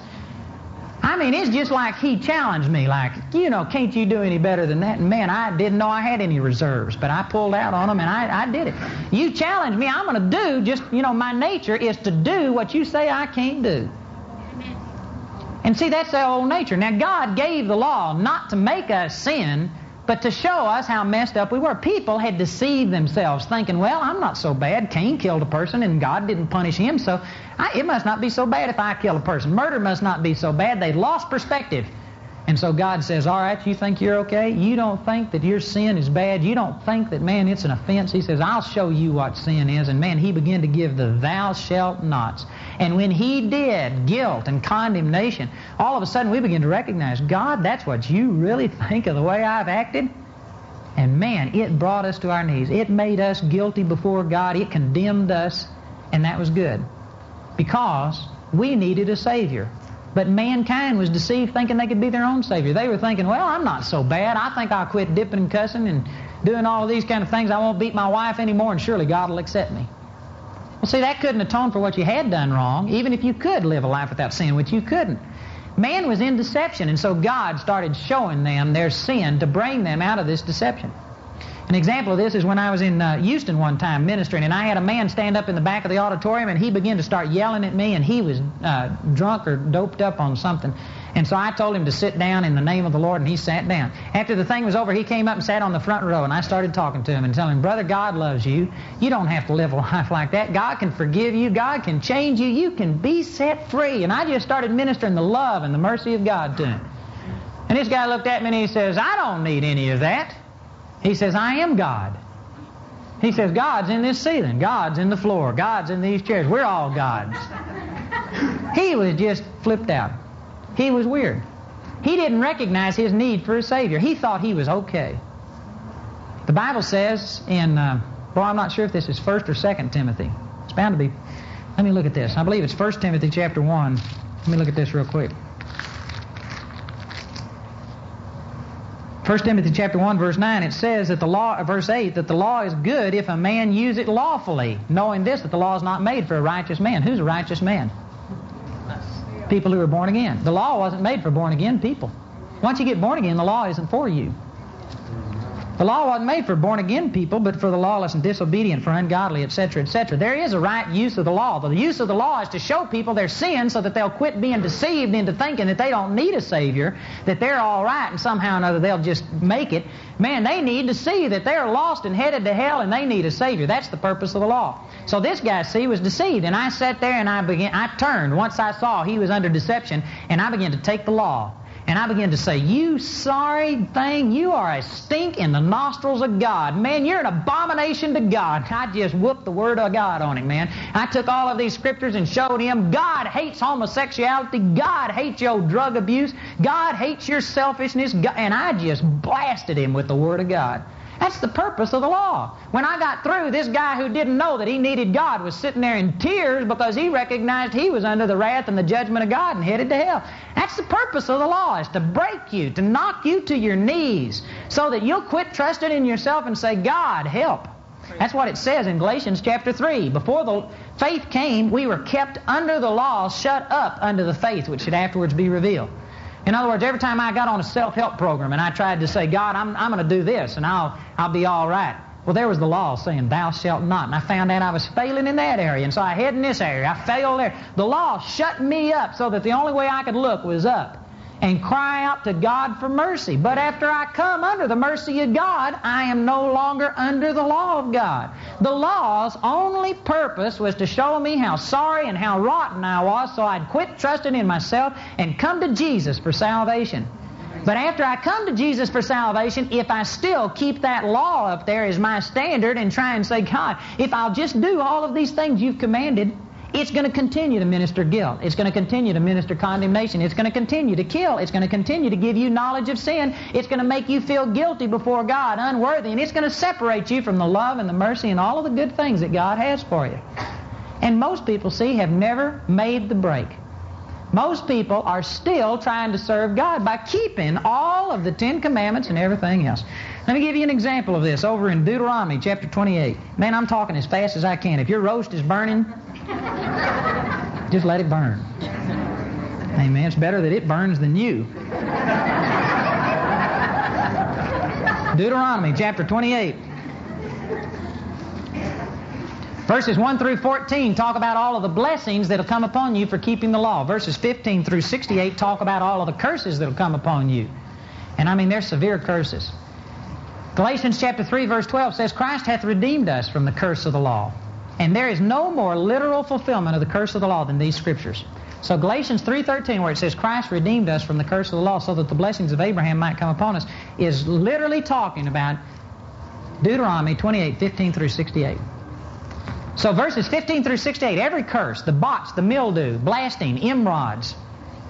Speaker 1: I mean, it's just like he challenged me, like, you know, can't you do any better than that? And man, I didn't know I had any reserves, but I pulled out on him and I, I did it. You challenge me, I'm going to do just, you know, my nature is to do what you say I can't do. And see, that's our old nature. Now, God gave the law not to make us sin, but to show us how messed up we were. People had deceived themselves, thinking, well, I'm not so bad. Cain killed a person and God didn't punish him, so I, it must not be so bad if I kill a person. Murder must not be so bad. They lost perspective. And so God says, all right, you think you're okay? You don't think that your sin is bad? You don't think that, man, it's an offense? He says, I'll show you what sin is. And man, he began to give the thou shalt nots. And when he did, guilt and condemnation, all of a sudden we begin to recognize, God, that's what you really think of the way I've acted? And man, it brought us to our knees. It made us guilty before God. It condemned us. And that was good. Because we needed a Savior. But mankind was deceived thinking they could be their own Savior. They were thinking, well, I'm not so bad. I think I'll quit dipping and cussing and doing all of these kind of things. I won't beat my wife anymore, and surely God will accept me. Well, see, that couldn't atone for what you had done wrong, even if you could live a life without sin, which you couldn't. Man was in deception, and so God started showing them their sin to bring them out of this deception. An example of this is when I was in uh, Houston one time ministering, and I had a man stand up in the back of the auditorium, and he began to start yelling at me, and he was uh, drunk or doped up on something. And so I told him to sit down in the name of the Lord, and he sat down. After the thing was over, he came up and sat on the front row, and I started talking to him and telling him, Brother, God loves you. You don't have to live a life like that. God can forgive you. God can change you. You can be set free. And I just started ministering the love and the mercy of God to him. And this guy looked at me and he says, I don't need any of that. He says, I am God. He says, God's in this ceiling. God's in the floor. God's in these chairs. We're all gods. He was just flipped out. He was weird. He didn't recognize his need for a Savior. He thought he was okay. The Bible says in, uh, well, I'm not sure if this is 1st or 2nd Timothy. It's bound to be. Let me look at this. I believe it's 1st Timothy chapter 1. Let me look at this real quick. 1 Timothy chapter 1 verse 9 it says that the law verse 8 that the law is good if a man use it lawfully knowing this that the law is not made for a righteous man. Who's a righteous man? People who are born again. The law wasn't made for born again people. Once you get born again the law isn't for you the law wasn't made for born again people, but for the lawless and disobedient, for ungodly, etc., etc. There is a right use of the law. The use of the law is to show people their sin so that they'll quit being deceived into thinking that they don't need a Savior, that they're all right and somehow or another they'll just make it. Man, they need to see that they're lost and headed to hell and they need a Savior. That's the purpose of the law. So this guy, see, was deceived. And I sat there and I began, I turned once I saw he was under deception and I began to take the law and I began to say, You sorry thing, you are a stink in the nostrils of God. Man, you're an abomination to God. I just whooped the word of God on him, man. I took all of these scriptures and showed him God hates homosexuality. God hates your drug abuse. God hates your selfishness. And I just blasted him with the word of God. That's the purpose of the law. When I got through, this guy who didn't know that he needed God was sitting there in tears because he recognized he was under the wrath and the judgment of God and headed to hell. That's the purpose of the law, is to break you, to knock you to your knees so that you'll quit trusting in yourself and say, God, help. That's what it says in Galatians chapter 3. Before the faith came, we were kept under the law, shut up under the faith which should afterwards be revealed. In other words, every time I got on a self-help program and I tried to say, God, I'm, I'm going to do this and I'll, I'll be all right. Well, there was the law saying, thou shalt not. And I found out I was failing in that area. And so I hid in this area. I failed there. The law shut me up so that the only way I could look was up and cry out to God for mercy. But after I come under the mercy of God, I am no longer under the law of God. The law's only purpose was to show me how sorry and how rotten I was so I'd quit trusting in myself and come to Jesus for salvation. But after I come to Jesus for salvation, if I still keep that law up there as my standard and try and say, God, if I'll just do all of these things you've commanded, it's going to continue to minister guilt. It's going to continue to minister condemnation. It's going to continue to kill. It's going to continue to give you knowledge of sin. It's going to make you feel guilty before God, unworthy. And it's going to separate you from the love and the mercy and all of the good things that God has for you. And most people, see, have never made the break. Most people are still trying to serve God by keeping all of the Ten Commandments and everything else. Let me give you an example of this over in Deuteronomy chapter 28. Man, I'm talking as fast as I can. If your roast is burning, just let it burn. Amen. It's better that it burns than you. Deuteronomy chapter 28. Verses 1 through 14 talk about all of the blessings that'll come upon you for keeping the law. Verses 15 through 68 talk about all of the curses that'll come upon you. And I mean, they're severe curses. Galatians chapter 3 verse 12 says, Christ hath redeemed us from the curse of the law. And there is no more literal fulfillment of the curse of the law than these scriptures. So Galatians 3.13 where it says Christ redeemed us from the curse of the law so that the blessings of Abraham might come upon us is literally talking about Deuteronomy 28, 15 through 68. So verses 15 through 68, every curse, the bots, the mildew, blasting, emerods,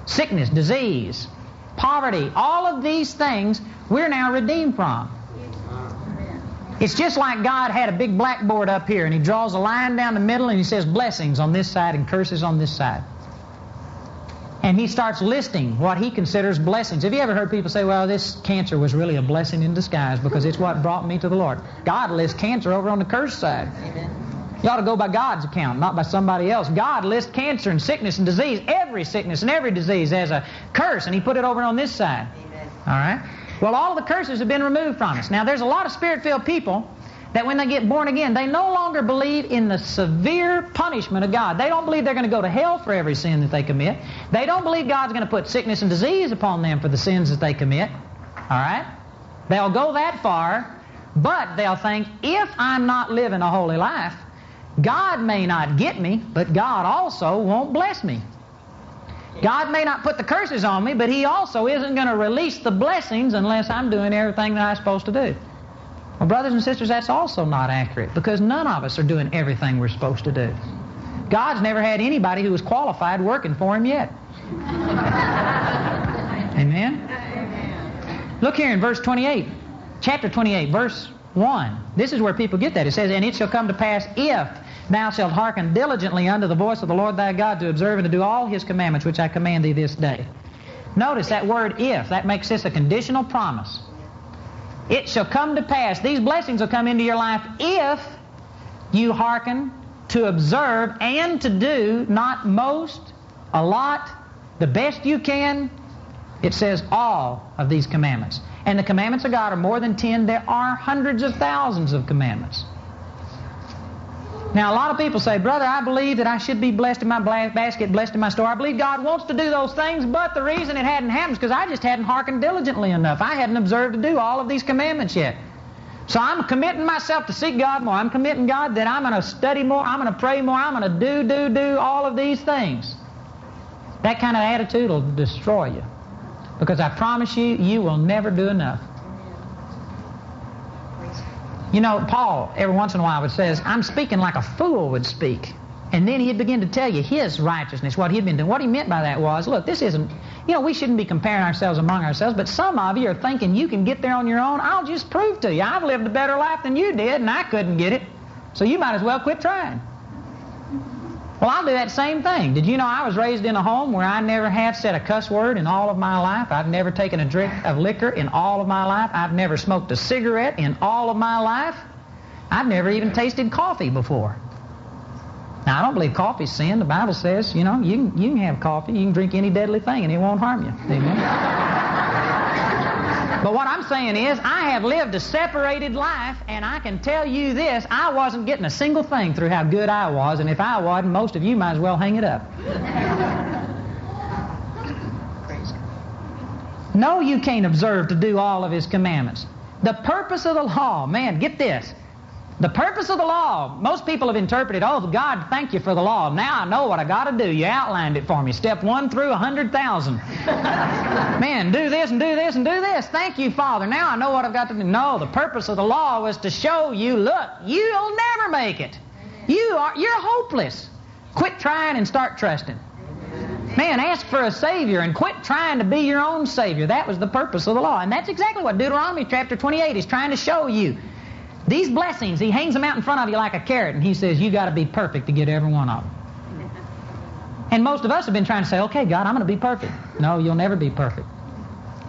Speaker 1: sickness, disease, poverty, all of these things we're now redeemed from. It's just like God had a big blackboard up here and He draws a line down the middle and He says blessings on this side and curses on this side. And He starts listing what He considers blessings. Have you ever heard people say, well, this cancer was really a blessing in disguise because it's what brought me to the Lord? God lists cancer over on the curse side. You ought to go by God's account, not by somebody else. God lists cancer and sickness and disease, every sickness and every disease as a curse, and He put it over on this side. All right? Well, all the curses have been removed from us. Now, there's a lot of spirit filled people that when they get born again, they no longer believe in the severe punishment of God. They don't believe they're going to go to hell for every sin that they commit. They don't believe God's going to put sickness and disease upon them for the sins that they commit. All right? They'll go that far, but they'll think, if I'm not living a holy life, God may not get me, but God also won't bless me. God may not put the curses on me, but He also isn't going to release the blessings unless I'm doing everything that I'm supposed to do. Well, brothers and sisters, that's also not accurate because none of us are doing everything we're supposed to do. God's never had anybody who was qualified working for Him yet. Amen? Look here in verse 28, chapter 28, verse 1. This is where people get that. It says, And it shall come to pass if thou shalt hearken diligently unto the voice of the Lord thy God to observe and to do all his commandments which I command thee this day. Notice that word if. That makes this a conditional promise. It shall come to pass. These blessings will come into your life if you hearken to observe and to do not most, a lot, the best you can. It says all of these commandments. And the commandments of God are more than ten. There are hundreds of thousands of commandments. Now, a lot of people say, Brother, I believe that I should be blessed in my basket, blessed in my store. I believe God wants to do those things, but the reason it hadn't happened is because I just hadn't hearkened diligently enough. I hadn't observed to do all of these commandments yet. So I'm committing myself to seek God more. I'm committing God that I'm going to study more. I'm going to pray more. I'm going to do, do, do all of these things. That kind of attitude will destroy you. Because I promise you, you will never do enough. You know, Paul, every once in a while, would says, I'm speaking like a fool would speak. And then he'd begin to tell you his righteousness, what he'd been doing. What he meant by that was, look, this isn't, you know, we shouldn't be comparing ourselves among ourselves, but some of you are thinking you can get there on your own. I'll just prove to you. I've lived a better life than you did, and I couldn't get it. So you might as well quit trying. Well, I'll do that same thing. Did you know I was raised in a home where I never have said a cuss word in all of my life? I've never taken a drink of liquor in all of my life. I've never smoked a cigarette in all of my life. I've never even tasted coffee before. Now, I don't believe coffee's sin. The Bible says, you know, you can, you can have coffee, you can drink any deadly thing, and it won't harm you. Amen. But what I'm saying is, I have lived a separated life, and I can tell you this I wasn't getting a single thing through how good I was, and if I wasn't, most of you might as well hang it up. no, you can't observe to do all of His commandments. The purpose of the law, man, get this. The purpose of the law, most people have interpreted, oh, God, thank you for the law. Now I know what I got to do. You outlined it for me. Step one through a 100,000. Man, do this and do this and do this. Thank you, Father. Now I know what I've got to do. No, the purpose of the law was to show you, look, you'll never make it. You are, you're hopeless. Quit trying and start trusting. Man, ask for a Savior and quit trying to be your own Savior. That was the purpose of the law. And that's exactly what Deuteronomy chapter 28 is trying to show you. These blessings, he hangs them out in front of you like a carrot, and he says, you got to be perfect to get every one of them. And most of us have been trying to say, okay, God, I'm going to be perfect. No, you'll never be perfect.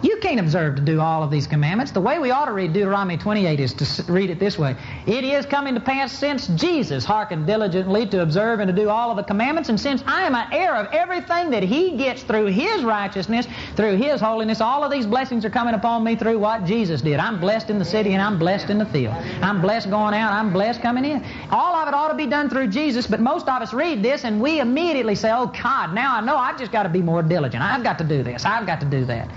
Speaker 1: You can't observe to do all of these commandments. The way we ought to read Deuteronomy 28 is to read it this way. It is coming to pass since Jesus hearkened diligently to observe and to do all of the commandments, and since I am an heir of everything that he gets through his righteousness, through his holiness, all of these blessings are coming upon me through what Jesus did. I'm blessed in the city and I'm blessed in the field. I'm blessed going out, I'm blessed coming in. All of it ought to be done through Jesus, but most of us read this and we immediately say, oh God, now I know I've just got to be more diligent. I've got to do this. I've got to do that.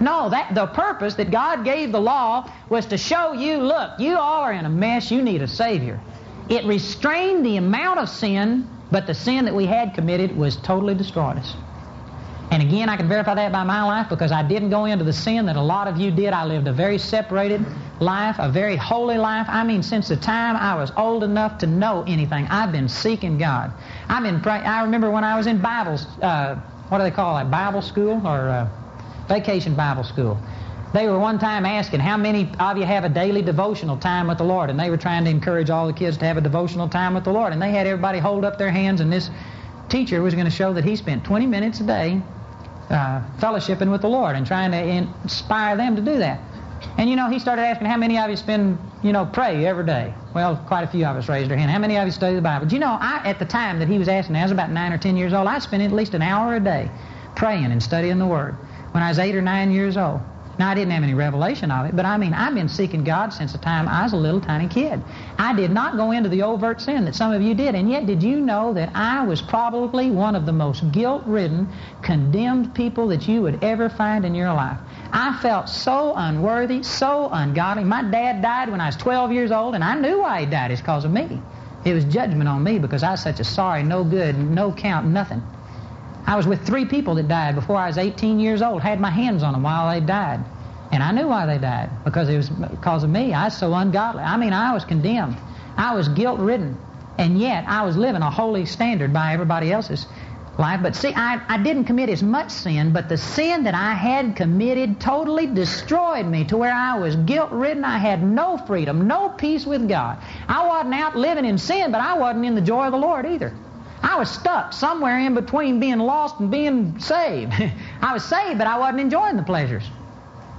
Speaker 1: No, that the purpose that God gave the law was to show you, look, you all are in a mess, you need a Savior. It restrained the amount of sin, but the sin that we had committed was totally destroyed us. And again, I can verify that by my life because I didn't go into the sin that a lot of you did. I lived a very separated life, a very holy life. I mean, since the time I was old enough to know anything, I've been seeking God. I've been. I remember when I was in Bible, uh, what do they call it, Bible school or uh, vacation Bible school. They were one time asking, how many of you have a daily devotional time with the Lord? And they were trying to encourage all the kids to have a devotional time with the Lord. And they had everybody hold up their hands, and this teacher was going to show that he spent 20 minutes a day uh, fellowshipping with the Lord and trying to inspire them to do that. And you know, he started asking, how many of you spend, you know, pray every day? Well, quite a few of us raised our hand. How many of you study the Bible? Do you know, I, at the time that he was asking, I was about nine or ten years old, I spent at least an hour a day praying and studying the Word when I was eight or nine years old. Now, I didn't have any revelation of it, but I mean, I've been seeking God since the time I was a little tiny kid. I did not go into the overt sin that some of you did, and yet did you know that I was probably one of the most guilt-ridden, condemned people that you would ever find in your life? I felt so unworthy, so ungodly. My dad died when I was 12 years old, and I knew why he died. It's because of me. It was judgment on me because I was such a sorry, no good, no count, nothing. I was with three people that died before I was 18 years old, had my hands on them while they died. And I knew why they died, because it was because of me. I was so ungodly. I mean, I was condemned. I was guilt-ridden. And yet, I was living a holy standard by everybody else's life. But see, I, I didn't commit as much sin, but the sin that I had committed totally destroyed me to where I was guilt-ridden. I had no freedom, no peace with God. I wasn't out living in sin, but I wasn't in the joy of the Lord either. I was stuck somewhere in between being lost and being saved. I was saved, but I wasn't enjoying the pleasures.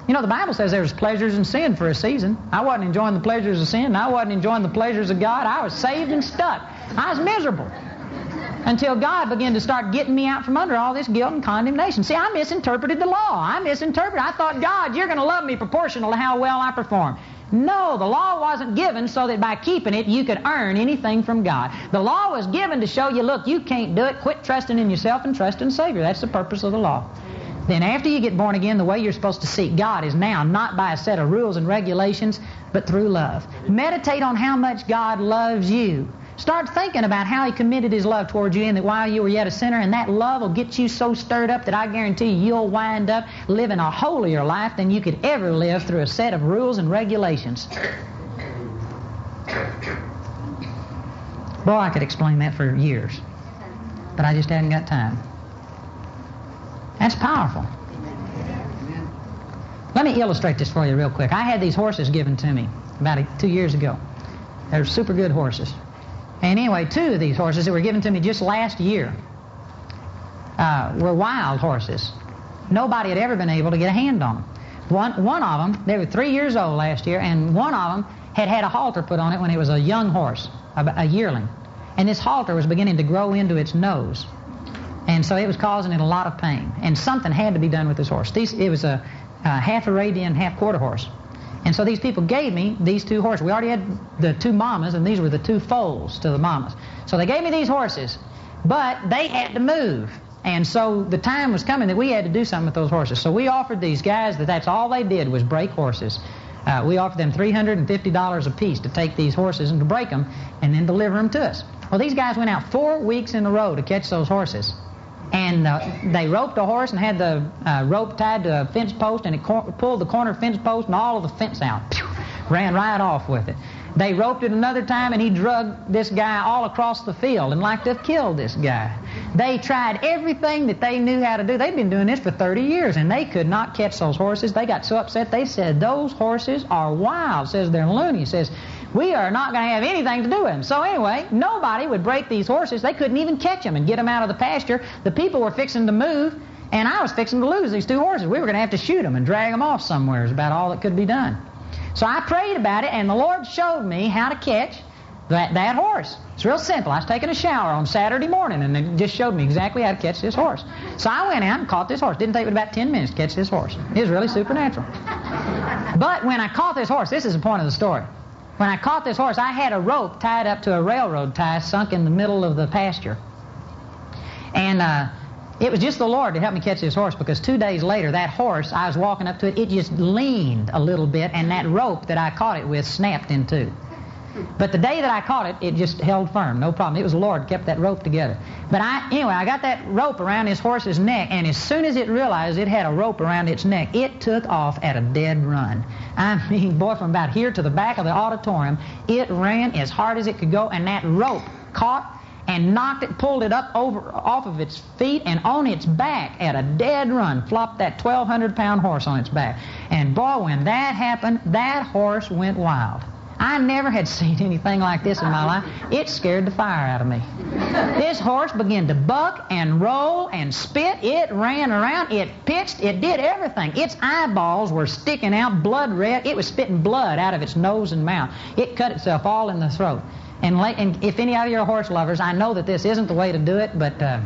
Speaker 1: You know, the Bible says there's pleasures in sin for a season. I wasn't enjoying the pleasures of sin. I wasn't enjoying the pleasures of God. I was saved and stuck. I was miserable until God began to start getting me out from under all this guilt and condemnation. See, I misinterpreted the law. I misinterpreted. I thought, God, you're going to love me proportional to how well I perform. No, the law wasn't given so that by keeping it you could earn anything from God. The law was given to show you, look, you can't do it. Quit trusting in yourself and trust in Savior. That's the purpose of the law. Then after you get born again, the way you're supposed to seek God is now not by a set of rules and regulations, but through love. Meditate on how much God loves you. Start thinking about how He committed His love towards you and that while you were yet a sinner, and that love will get you so stirred up that I guarantee you you'll wind up living a holier life than you could ever live through a set of rules and regulations. Boy, I could explain that for years, but I just hadn't got time. That's powerful. Let me illustrate this for you real quick. I had these horses given to me about two years ago. They're super good horses. And anyway, two of these horses that were given to me just last year uh, were wild horses. Nobody had ever been able to get a hand on them. One, one of them, they were three years old last year, and one of them had had a halter put on it when it was a young horse, a, a yearling. And this halter was beginning to grow into its nose. And so it was causing it a lot of pain. And something had to be done with this horse. These, it was a, a half Arabian, half quarter horse. And so these people gave me these two horses. We already had the two mamas, and these were the two foals to the mamas. So they gave me these horses, but they had to move. And so the time was coming that we had to do something with those horses. So we offered these guys that that's all they did was break horses. Uh, we offered them $350 a piece to take these horses and to break them and then deliver them to us. Well, these guys went out four weeks in a row to catch those horses. And uh, they roped a horse and had the uh, rope tied to a fence post, and it cor- pulled the corner fence post and all of the fence out. Ran right off with it. They roped it another time, and he drug this guy all across the field and like to have killed this guy. They tried everything that they knew how to do. They've been doing this for 30 years, and they could not catch those horses. They got so upset, they said, Those horses are wild. Says they're loony. Says, we are not going to have anything to do with them. So anyway, nobody would break these horses. They couldn't even catch them and get them out of the pasture. The people were fixing to move, and I was fixing to lose these two horses. We were going to have to shoot them and drag them off somewhere is about all that could be done. So I prayed about it, and the Lord showed me how to catch that, that horse. It's real simple. I was taking a shower on Saturday morning, and it just showed me exactly how to catch this horse. So I went out and caught this horse. Didn't take me about 10 minutes to catch this horse. It was really supernatural. But when I caught this horse, this is the point of the story. When I caught this horse, I had a rope tied up to a railroad tie sunk in the middle of the pasture. And uh, It was just the Lord to help me catch this horse because two days later, that horse, I was walking up to it, it just leaned a little bit, and that rope that I caught it with snapped in two. But the day that I caught it, it just held firm, no problem. It was the Lord kept that rope together. But I, anyway, I got that rope around his horse's neck, and as soon as it realized it had a rope around its neck, it took off at a dead run. I mean, boy, from about here to the back of the auditorium, it ran as hard as it could go, and that rope caught and knocked it, pulled it up over off of its feet and on its back at a dead run, flopped that 1,200 pound horse on its back. And boy, when that happened, that horse went wild. I never had seen anything like this in my life. It scared the fire out of me. This horse began to buck and roll and spit. It ran around. It pitched. It did everything. Its eyeballs were sticking out blood red. It was spitting blood out of its nose and mouth. It cut itself all in the throat. And, and if any of you are horse lovers, I know that this isn't the way to do it, but uh,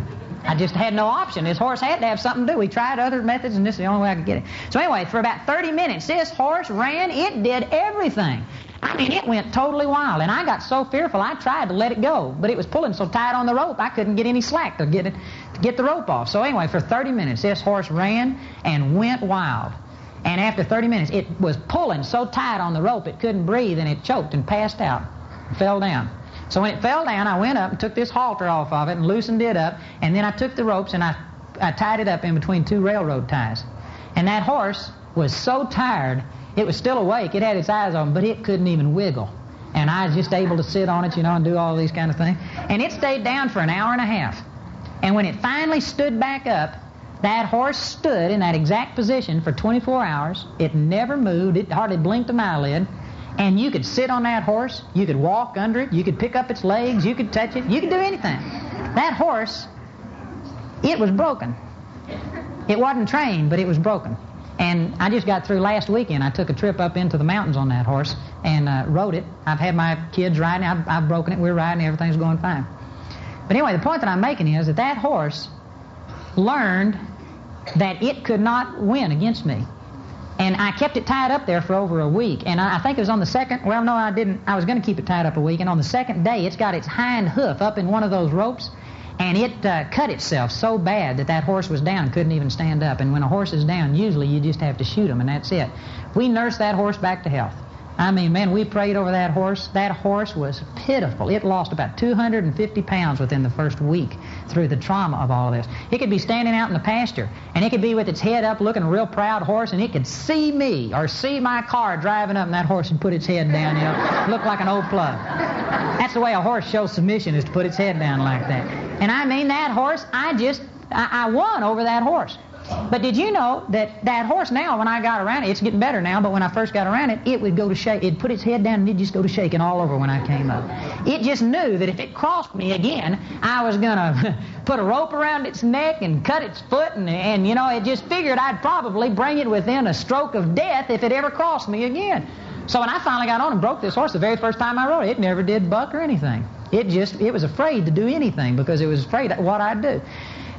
Speaker 1: I just had no option. This horse had to have something to do. We tried other methods, and this is the only way I could get it. So anyway, for about 30 minutes, this horse ran. It did everything. I mean, it went totally wild, and I got so fearful I tried to let it go, but it was pulling so tight on the rope I couldn't get any slack to get it to get the rope off. So anyway, for 30 minutes, this horse ran and went wild. And after 30 minutes, it was pulling so tight on the rope it couldn't breathe, and it choked and passed out, fell down. So when it fell down, I went up and took this halter off of it and loosened it up, and then I took the ropes and I, I tied it up in between two railroad ties. And that horse was so tired it was still awake. It had its eyes on, but it couldn't even wiggle. And I was just able to sit on it, you know, and do all these kind of things. And it stayed down for an hour and a half. And when it finally stood back up, that horse stood in that exact position for 24 hours. It never moved. It hardly blinked an eyelid. And you could sit on that horse. You could walk under it. You could pick up its legs. You could touch it. You could do anything. That horse, it was broken. It wasn't trained, but it was broken. And I just got through last weekend. I took a trip up into the mountains on that horse and uh, rode it. I've had my kids riding. I've, I've broken it. We're riding. Everything's going fine. But anyway, the point that I'm making is that that horse learned that it could not win against me. And I kept it tied up there for over a week. And I, I think it was on the second, well, no, I didn't. I was going to keep it tied up a week. And on the second day, it's got its hind hoof up in one of those ropes and it uh, cut itself so bad that that horse was down, couldn't even stand up. And when a horse is down, usually you just have to shoot him, and that's it. We nursed that horse back to health. I mean, man, we prayed over that horse. That horse was pitiful. It lost about 250 pounds within the first week through the trauma of all of this. It could be standing out in the pasture, and it could be with its head up looking a real proud horse, and it could see me or see my car driving up, and that horse would put its head down, you know, look like an old plug. That's the way a horse shows submission, is to put its head down like that. And I mean, that horse, I just, I, I won over that horse. But did you know that that horse now, when I got around it, it's getting better now, but when I first got around it, it would go to shake. It'd put its head down and it'd just go to shaking all over when I came up. It just knew that if it crossed me again, I was going to put a rope around its neck and cut its foot, and, and, you know, it just figured I'd probably bring it within a stroke of death if it ever crossed me again. So when I finally got on and broke this horse the very first time I rode it, it never did buck or anything. It just, it was afraid to do anything because it was afraid of what I'd do.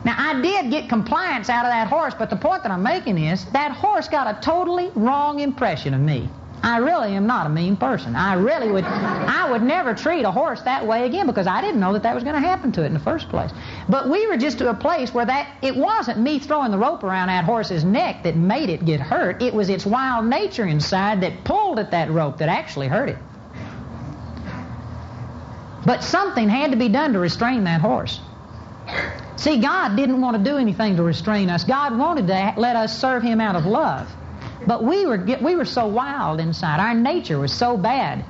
Speaker 1: Now, I did get compliance out of that horse, but the point that I'm making is that horse got a totally wrong impression of me. I really am not a mean person. I really would, I would never treat a horse that way again because I didn't know that that was going to happen to it in the first place. But we were just to a place where that, it wasn't me throwing the rope around that horse's neck that made it get hurt. It was its wild nature inside that pulled at that rope that actually hurt it. But something had to be done to restrain that horse. See, God didn't want to do anything to restrain us. God wanted to let us serve Him out of love. But we were, we were so wild inside. Our nature was so bad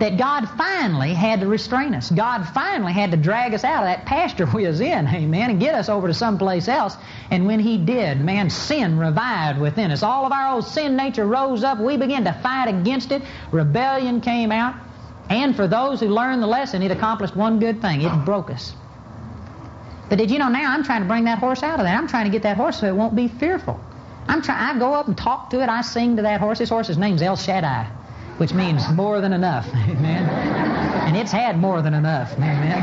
Speaker 1: that God finally had to restrain us. God finally had to drag us out of that pasture we was in, amen, and get us over to someplace else. And when He did, man, sin revived within us. All of our old sin nature rose up. We began to fight against it. Rebellion came out. And for those who learned the lesson, it accomplished one good thing. It broke us. But did you know now I'm trying to bring that horse out of that? I'm trying to get that horse so it won't be fearful. I'm trying. I go up and talk to it. I sing to that horse. This horse's name's El Shaddai, which means more than enough. Amen. And it's had more than enough. Amen.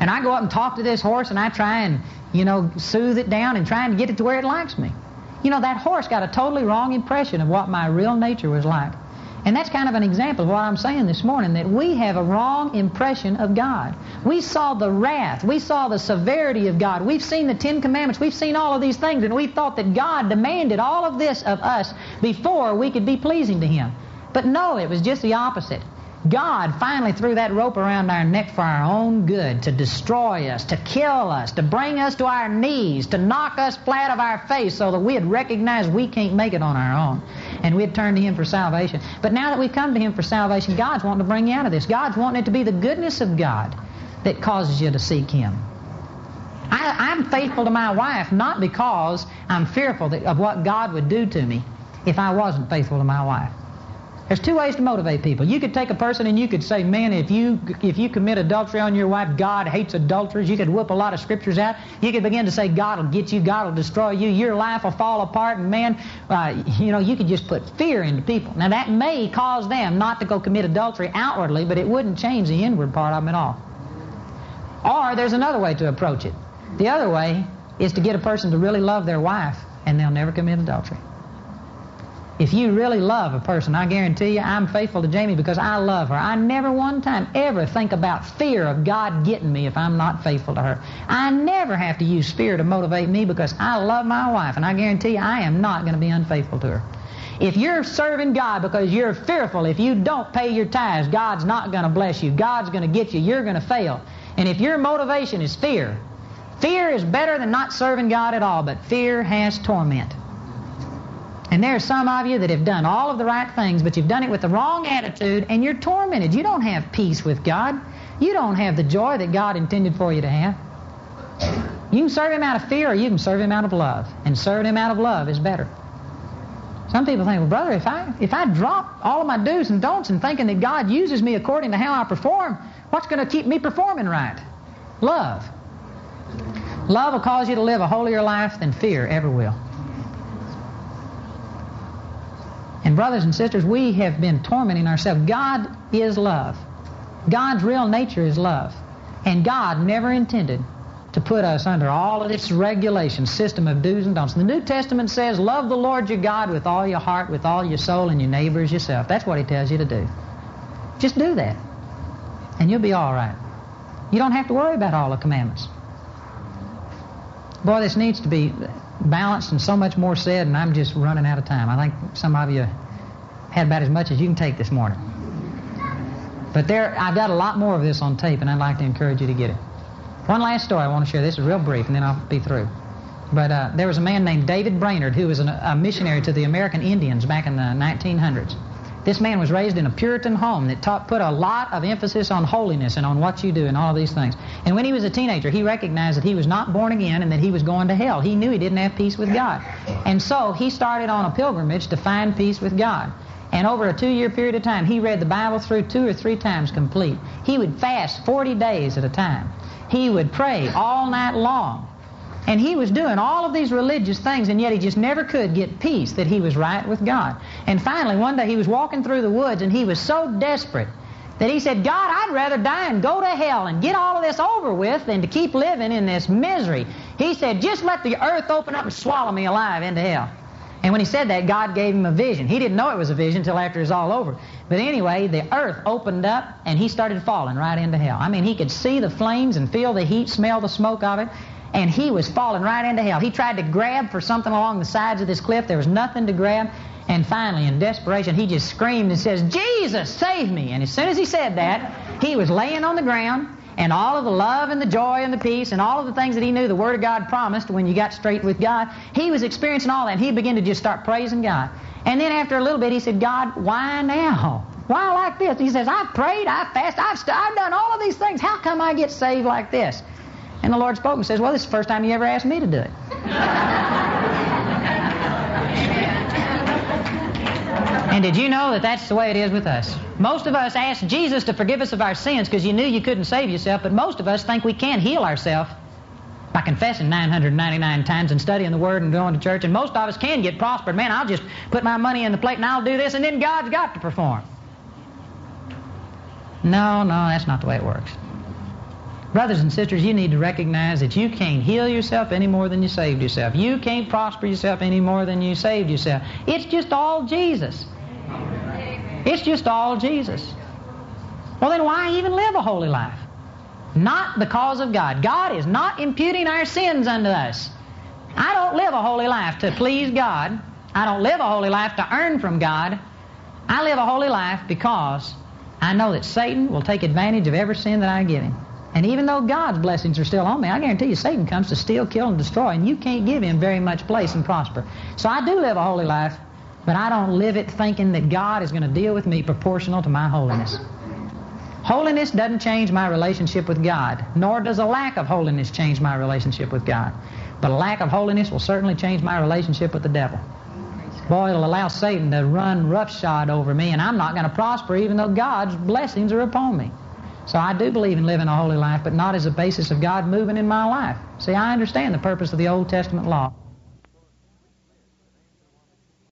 Speaker 1: And I go up and talk to this horse, and I try and you know soothe it down and try and get it to where it likes me. You know that horse got a totally wrong impression of what my real nature was like. And that's kind of an example of what I'm saying this morning, that we have a wrong impression of God. We saw the wrath. We saw the severity of God. We've seen the Ten Commandments. We've seen all of these things, and we thought that God demanded all of this of us before we could be pleasing to Him. But no, it was just the opposite. God finally threw that rope around our neck for our own good, to destroy us, to kill us, to bring us to our knees, to knock us flat of our face so that we'd recognize we can't make it on our own. And we'd turn to Him for salvation. But now that we've come to Him for salvation, God's wanting to bring you out of this. God's wanting it to be the goodness of God that causes you to seek Him. I, am faithful to my wife not because I'm fearful that, of what God would do to me if I wasn't faithful to my wife. There's two ways to motivate people. You could take a person and you could say, man, if you if you commit adultery on your wife, God hates adulterers. You could whip a lot of scriptures out. You could begin to say, God will get you, God will destroy you, your life will fall apart, and man, uh, you know, you could just put fear into people. Now that may cause them not to go commit adultery outwardly, but it wouldn't change the inward part of them at all. Or there's another way to approach it. The other way is to get a person to really love their wife, and they'll never commit adultery. If you really love a person, I guarantee you I'm faithful to Jamie because I love her. I never one time ever think about fear of God getting me if I'm not faithful to her. I never have to use fear to motivate me because I love my wife, and I guarantee you I am not going to be unfaithful to her. If you're serving God because you're fearful, if you don't pay your tithes, God's not going to bless you. God's going to get you. You're going to fail. And if your motivation is fear, fear is better than not serving God at all, but fear has torment. And there are some of you that have done all of the right things, but you've done it with the wrong attitude, and you're tormented. You don't have peace with God. You don't have the joy that God intended for you to have. You can serve Him out of fear, or you can serve Him out of love. And serving Him out of love is better. Some people think, well, brother, if I if I drop all of my do's and don'ts and thinking that God uses me according to how I perform, what's going to keep me performing right? Love. Love will cause you to live a holier life than fear ever will. And brothers and sisters, we have been tormenting ourselves. God is love. God's real nature is love. And God never intended to put us under all of this regulation, system of do's and don'ts. The New Testament says, love the Lord your God with all your heart, with all your soul, and your neighbor as yourself. That's what he tells you to do. Just do that. And you'll be all right. You don't have to worry about all the commandments. Boy, this needs to be balanced and so much more said, and I'm just running out of time. I think some of you had about as much as you can take this morning. But there, I've got a lot more of this on tape, and I'd like to encourage you to get it. One last story I want to share. This is real brief, and then I'll be through. But uh, there was a man named David Brainerd who was an, a missionary to the American Indians back in the 1900s. This man was raised in a Puritan home that taught, put a lot of emphasis on holiness and on what you do and all these things. And when he was a teenager, he recognized that he was not born again and that he was going to hell. He knew he didn't have peace with God. And so he started on a pilgrimage to find peace with God. And over a two year period of time, he read the Bible through two or three times complete. He would fast 40 days at a time. He would pray all night long. And he was doing all of these religious things, and yet he just never could get peace that he was right with God. And finally, one day he was walking through the woods, and he was so desperate that he said, God, I'd rather die and go to hell and get all of this over with than to keep living in this misery. He said, just let the earth open up and swallow me alive into hell. And when he said that, God gave him a vision. He didn't know it was a vision until after it was all over. But anyway, the earth opened up and he started falling right into hell. I mean, he could see the flames and feel the heat, smell the smoke of it and he was falling right into hell. He tried to grab for something along the sides of this cliff. There was nothing to grab. And finally, in desperation, he just screamed and says, Jesus, save me. And as soon as he said that, he was laying on the ground, and all of the love and the joy and the peace and all of the things that he knew the Word of God promised when you got straight with God, he was experiencing all that. And he began to just start praising God. And then after a little bit, he said, God, why now? Why like this? He says, I've prayed, I've fasted, I've, I've done all of these things. How come I get saved like this? And the Lord spoke and says, Well, this is the first time you ever asked me to do it. and did you know that that's the way it is with us? Most of us ask Jesus to forgive us of our sins because you knew you couldn't save yourself, but most of us think we can't heal ourselves by confessing 999 times and studying the Word and going to church. And most of us can get prospered. Man, I'll just put my money in the plate and I'll do this, and then God's got to perform. No, no, that's not the way it works. Brothers and sisters, you need to recognize that you can't heal yourself any more than you saved yourself. You can't prosper yourself any more than you saved yourself. It's just all Jesus. It's just all Jesus. Well, then why even live a holy life? Not because of God. God is not imputing our sins unto us. I don't live a holy life to please God. I don't live a holy life to earn from God. I live a holy life because I know that Satan will take advantage of every sin that I give him. And even though God's blessings are still on me, I guarantee you Satan comes to steal, kill, and destroy, and you can't give him very much place and prosper. So I do live a holy life, but I don't live it thinking that God is going to deal with me proportional to my holiness. Holiness doesn't change my relationship with God, nor does a lack of holiness change my relationship with God. But a lack of holiness will certainly change my relationship with the devil. Boy, it'll allow Satan to run roughshod over me, and I'm not going to prosper even though God's blessings are upon me. So I do believe in living a holy life, but not as a basis of God moving in my life. See, I understand the purpose of the Old Testament law.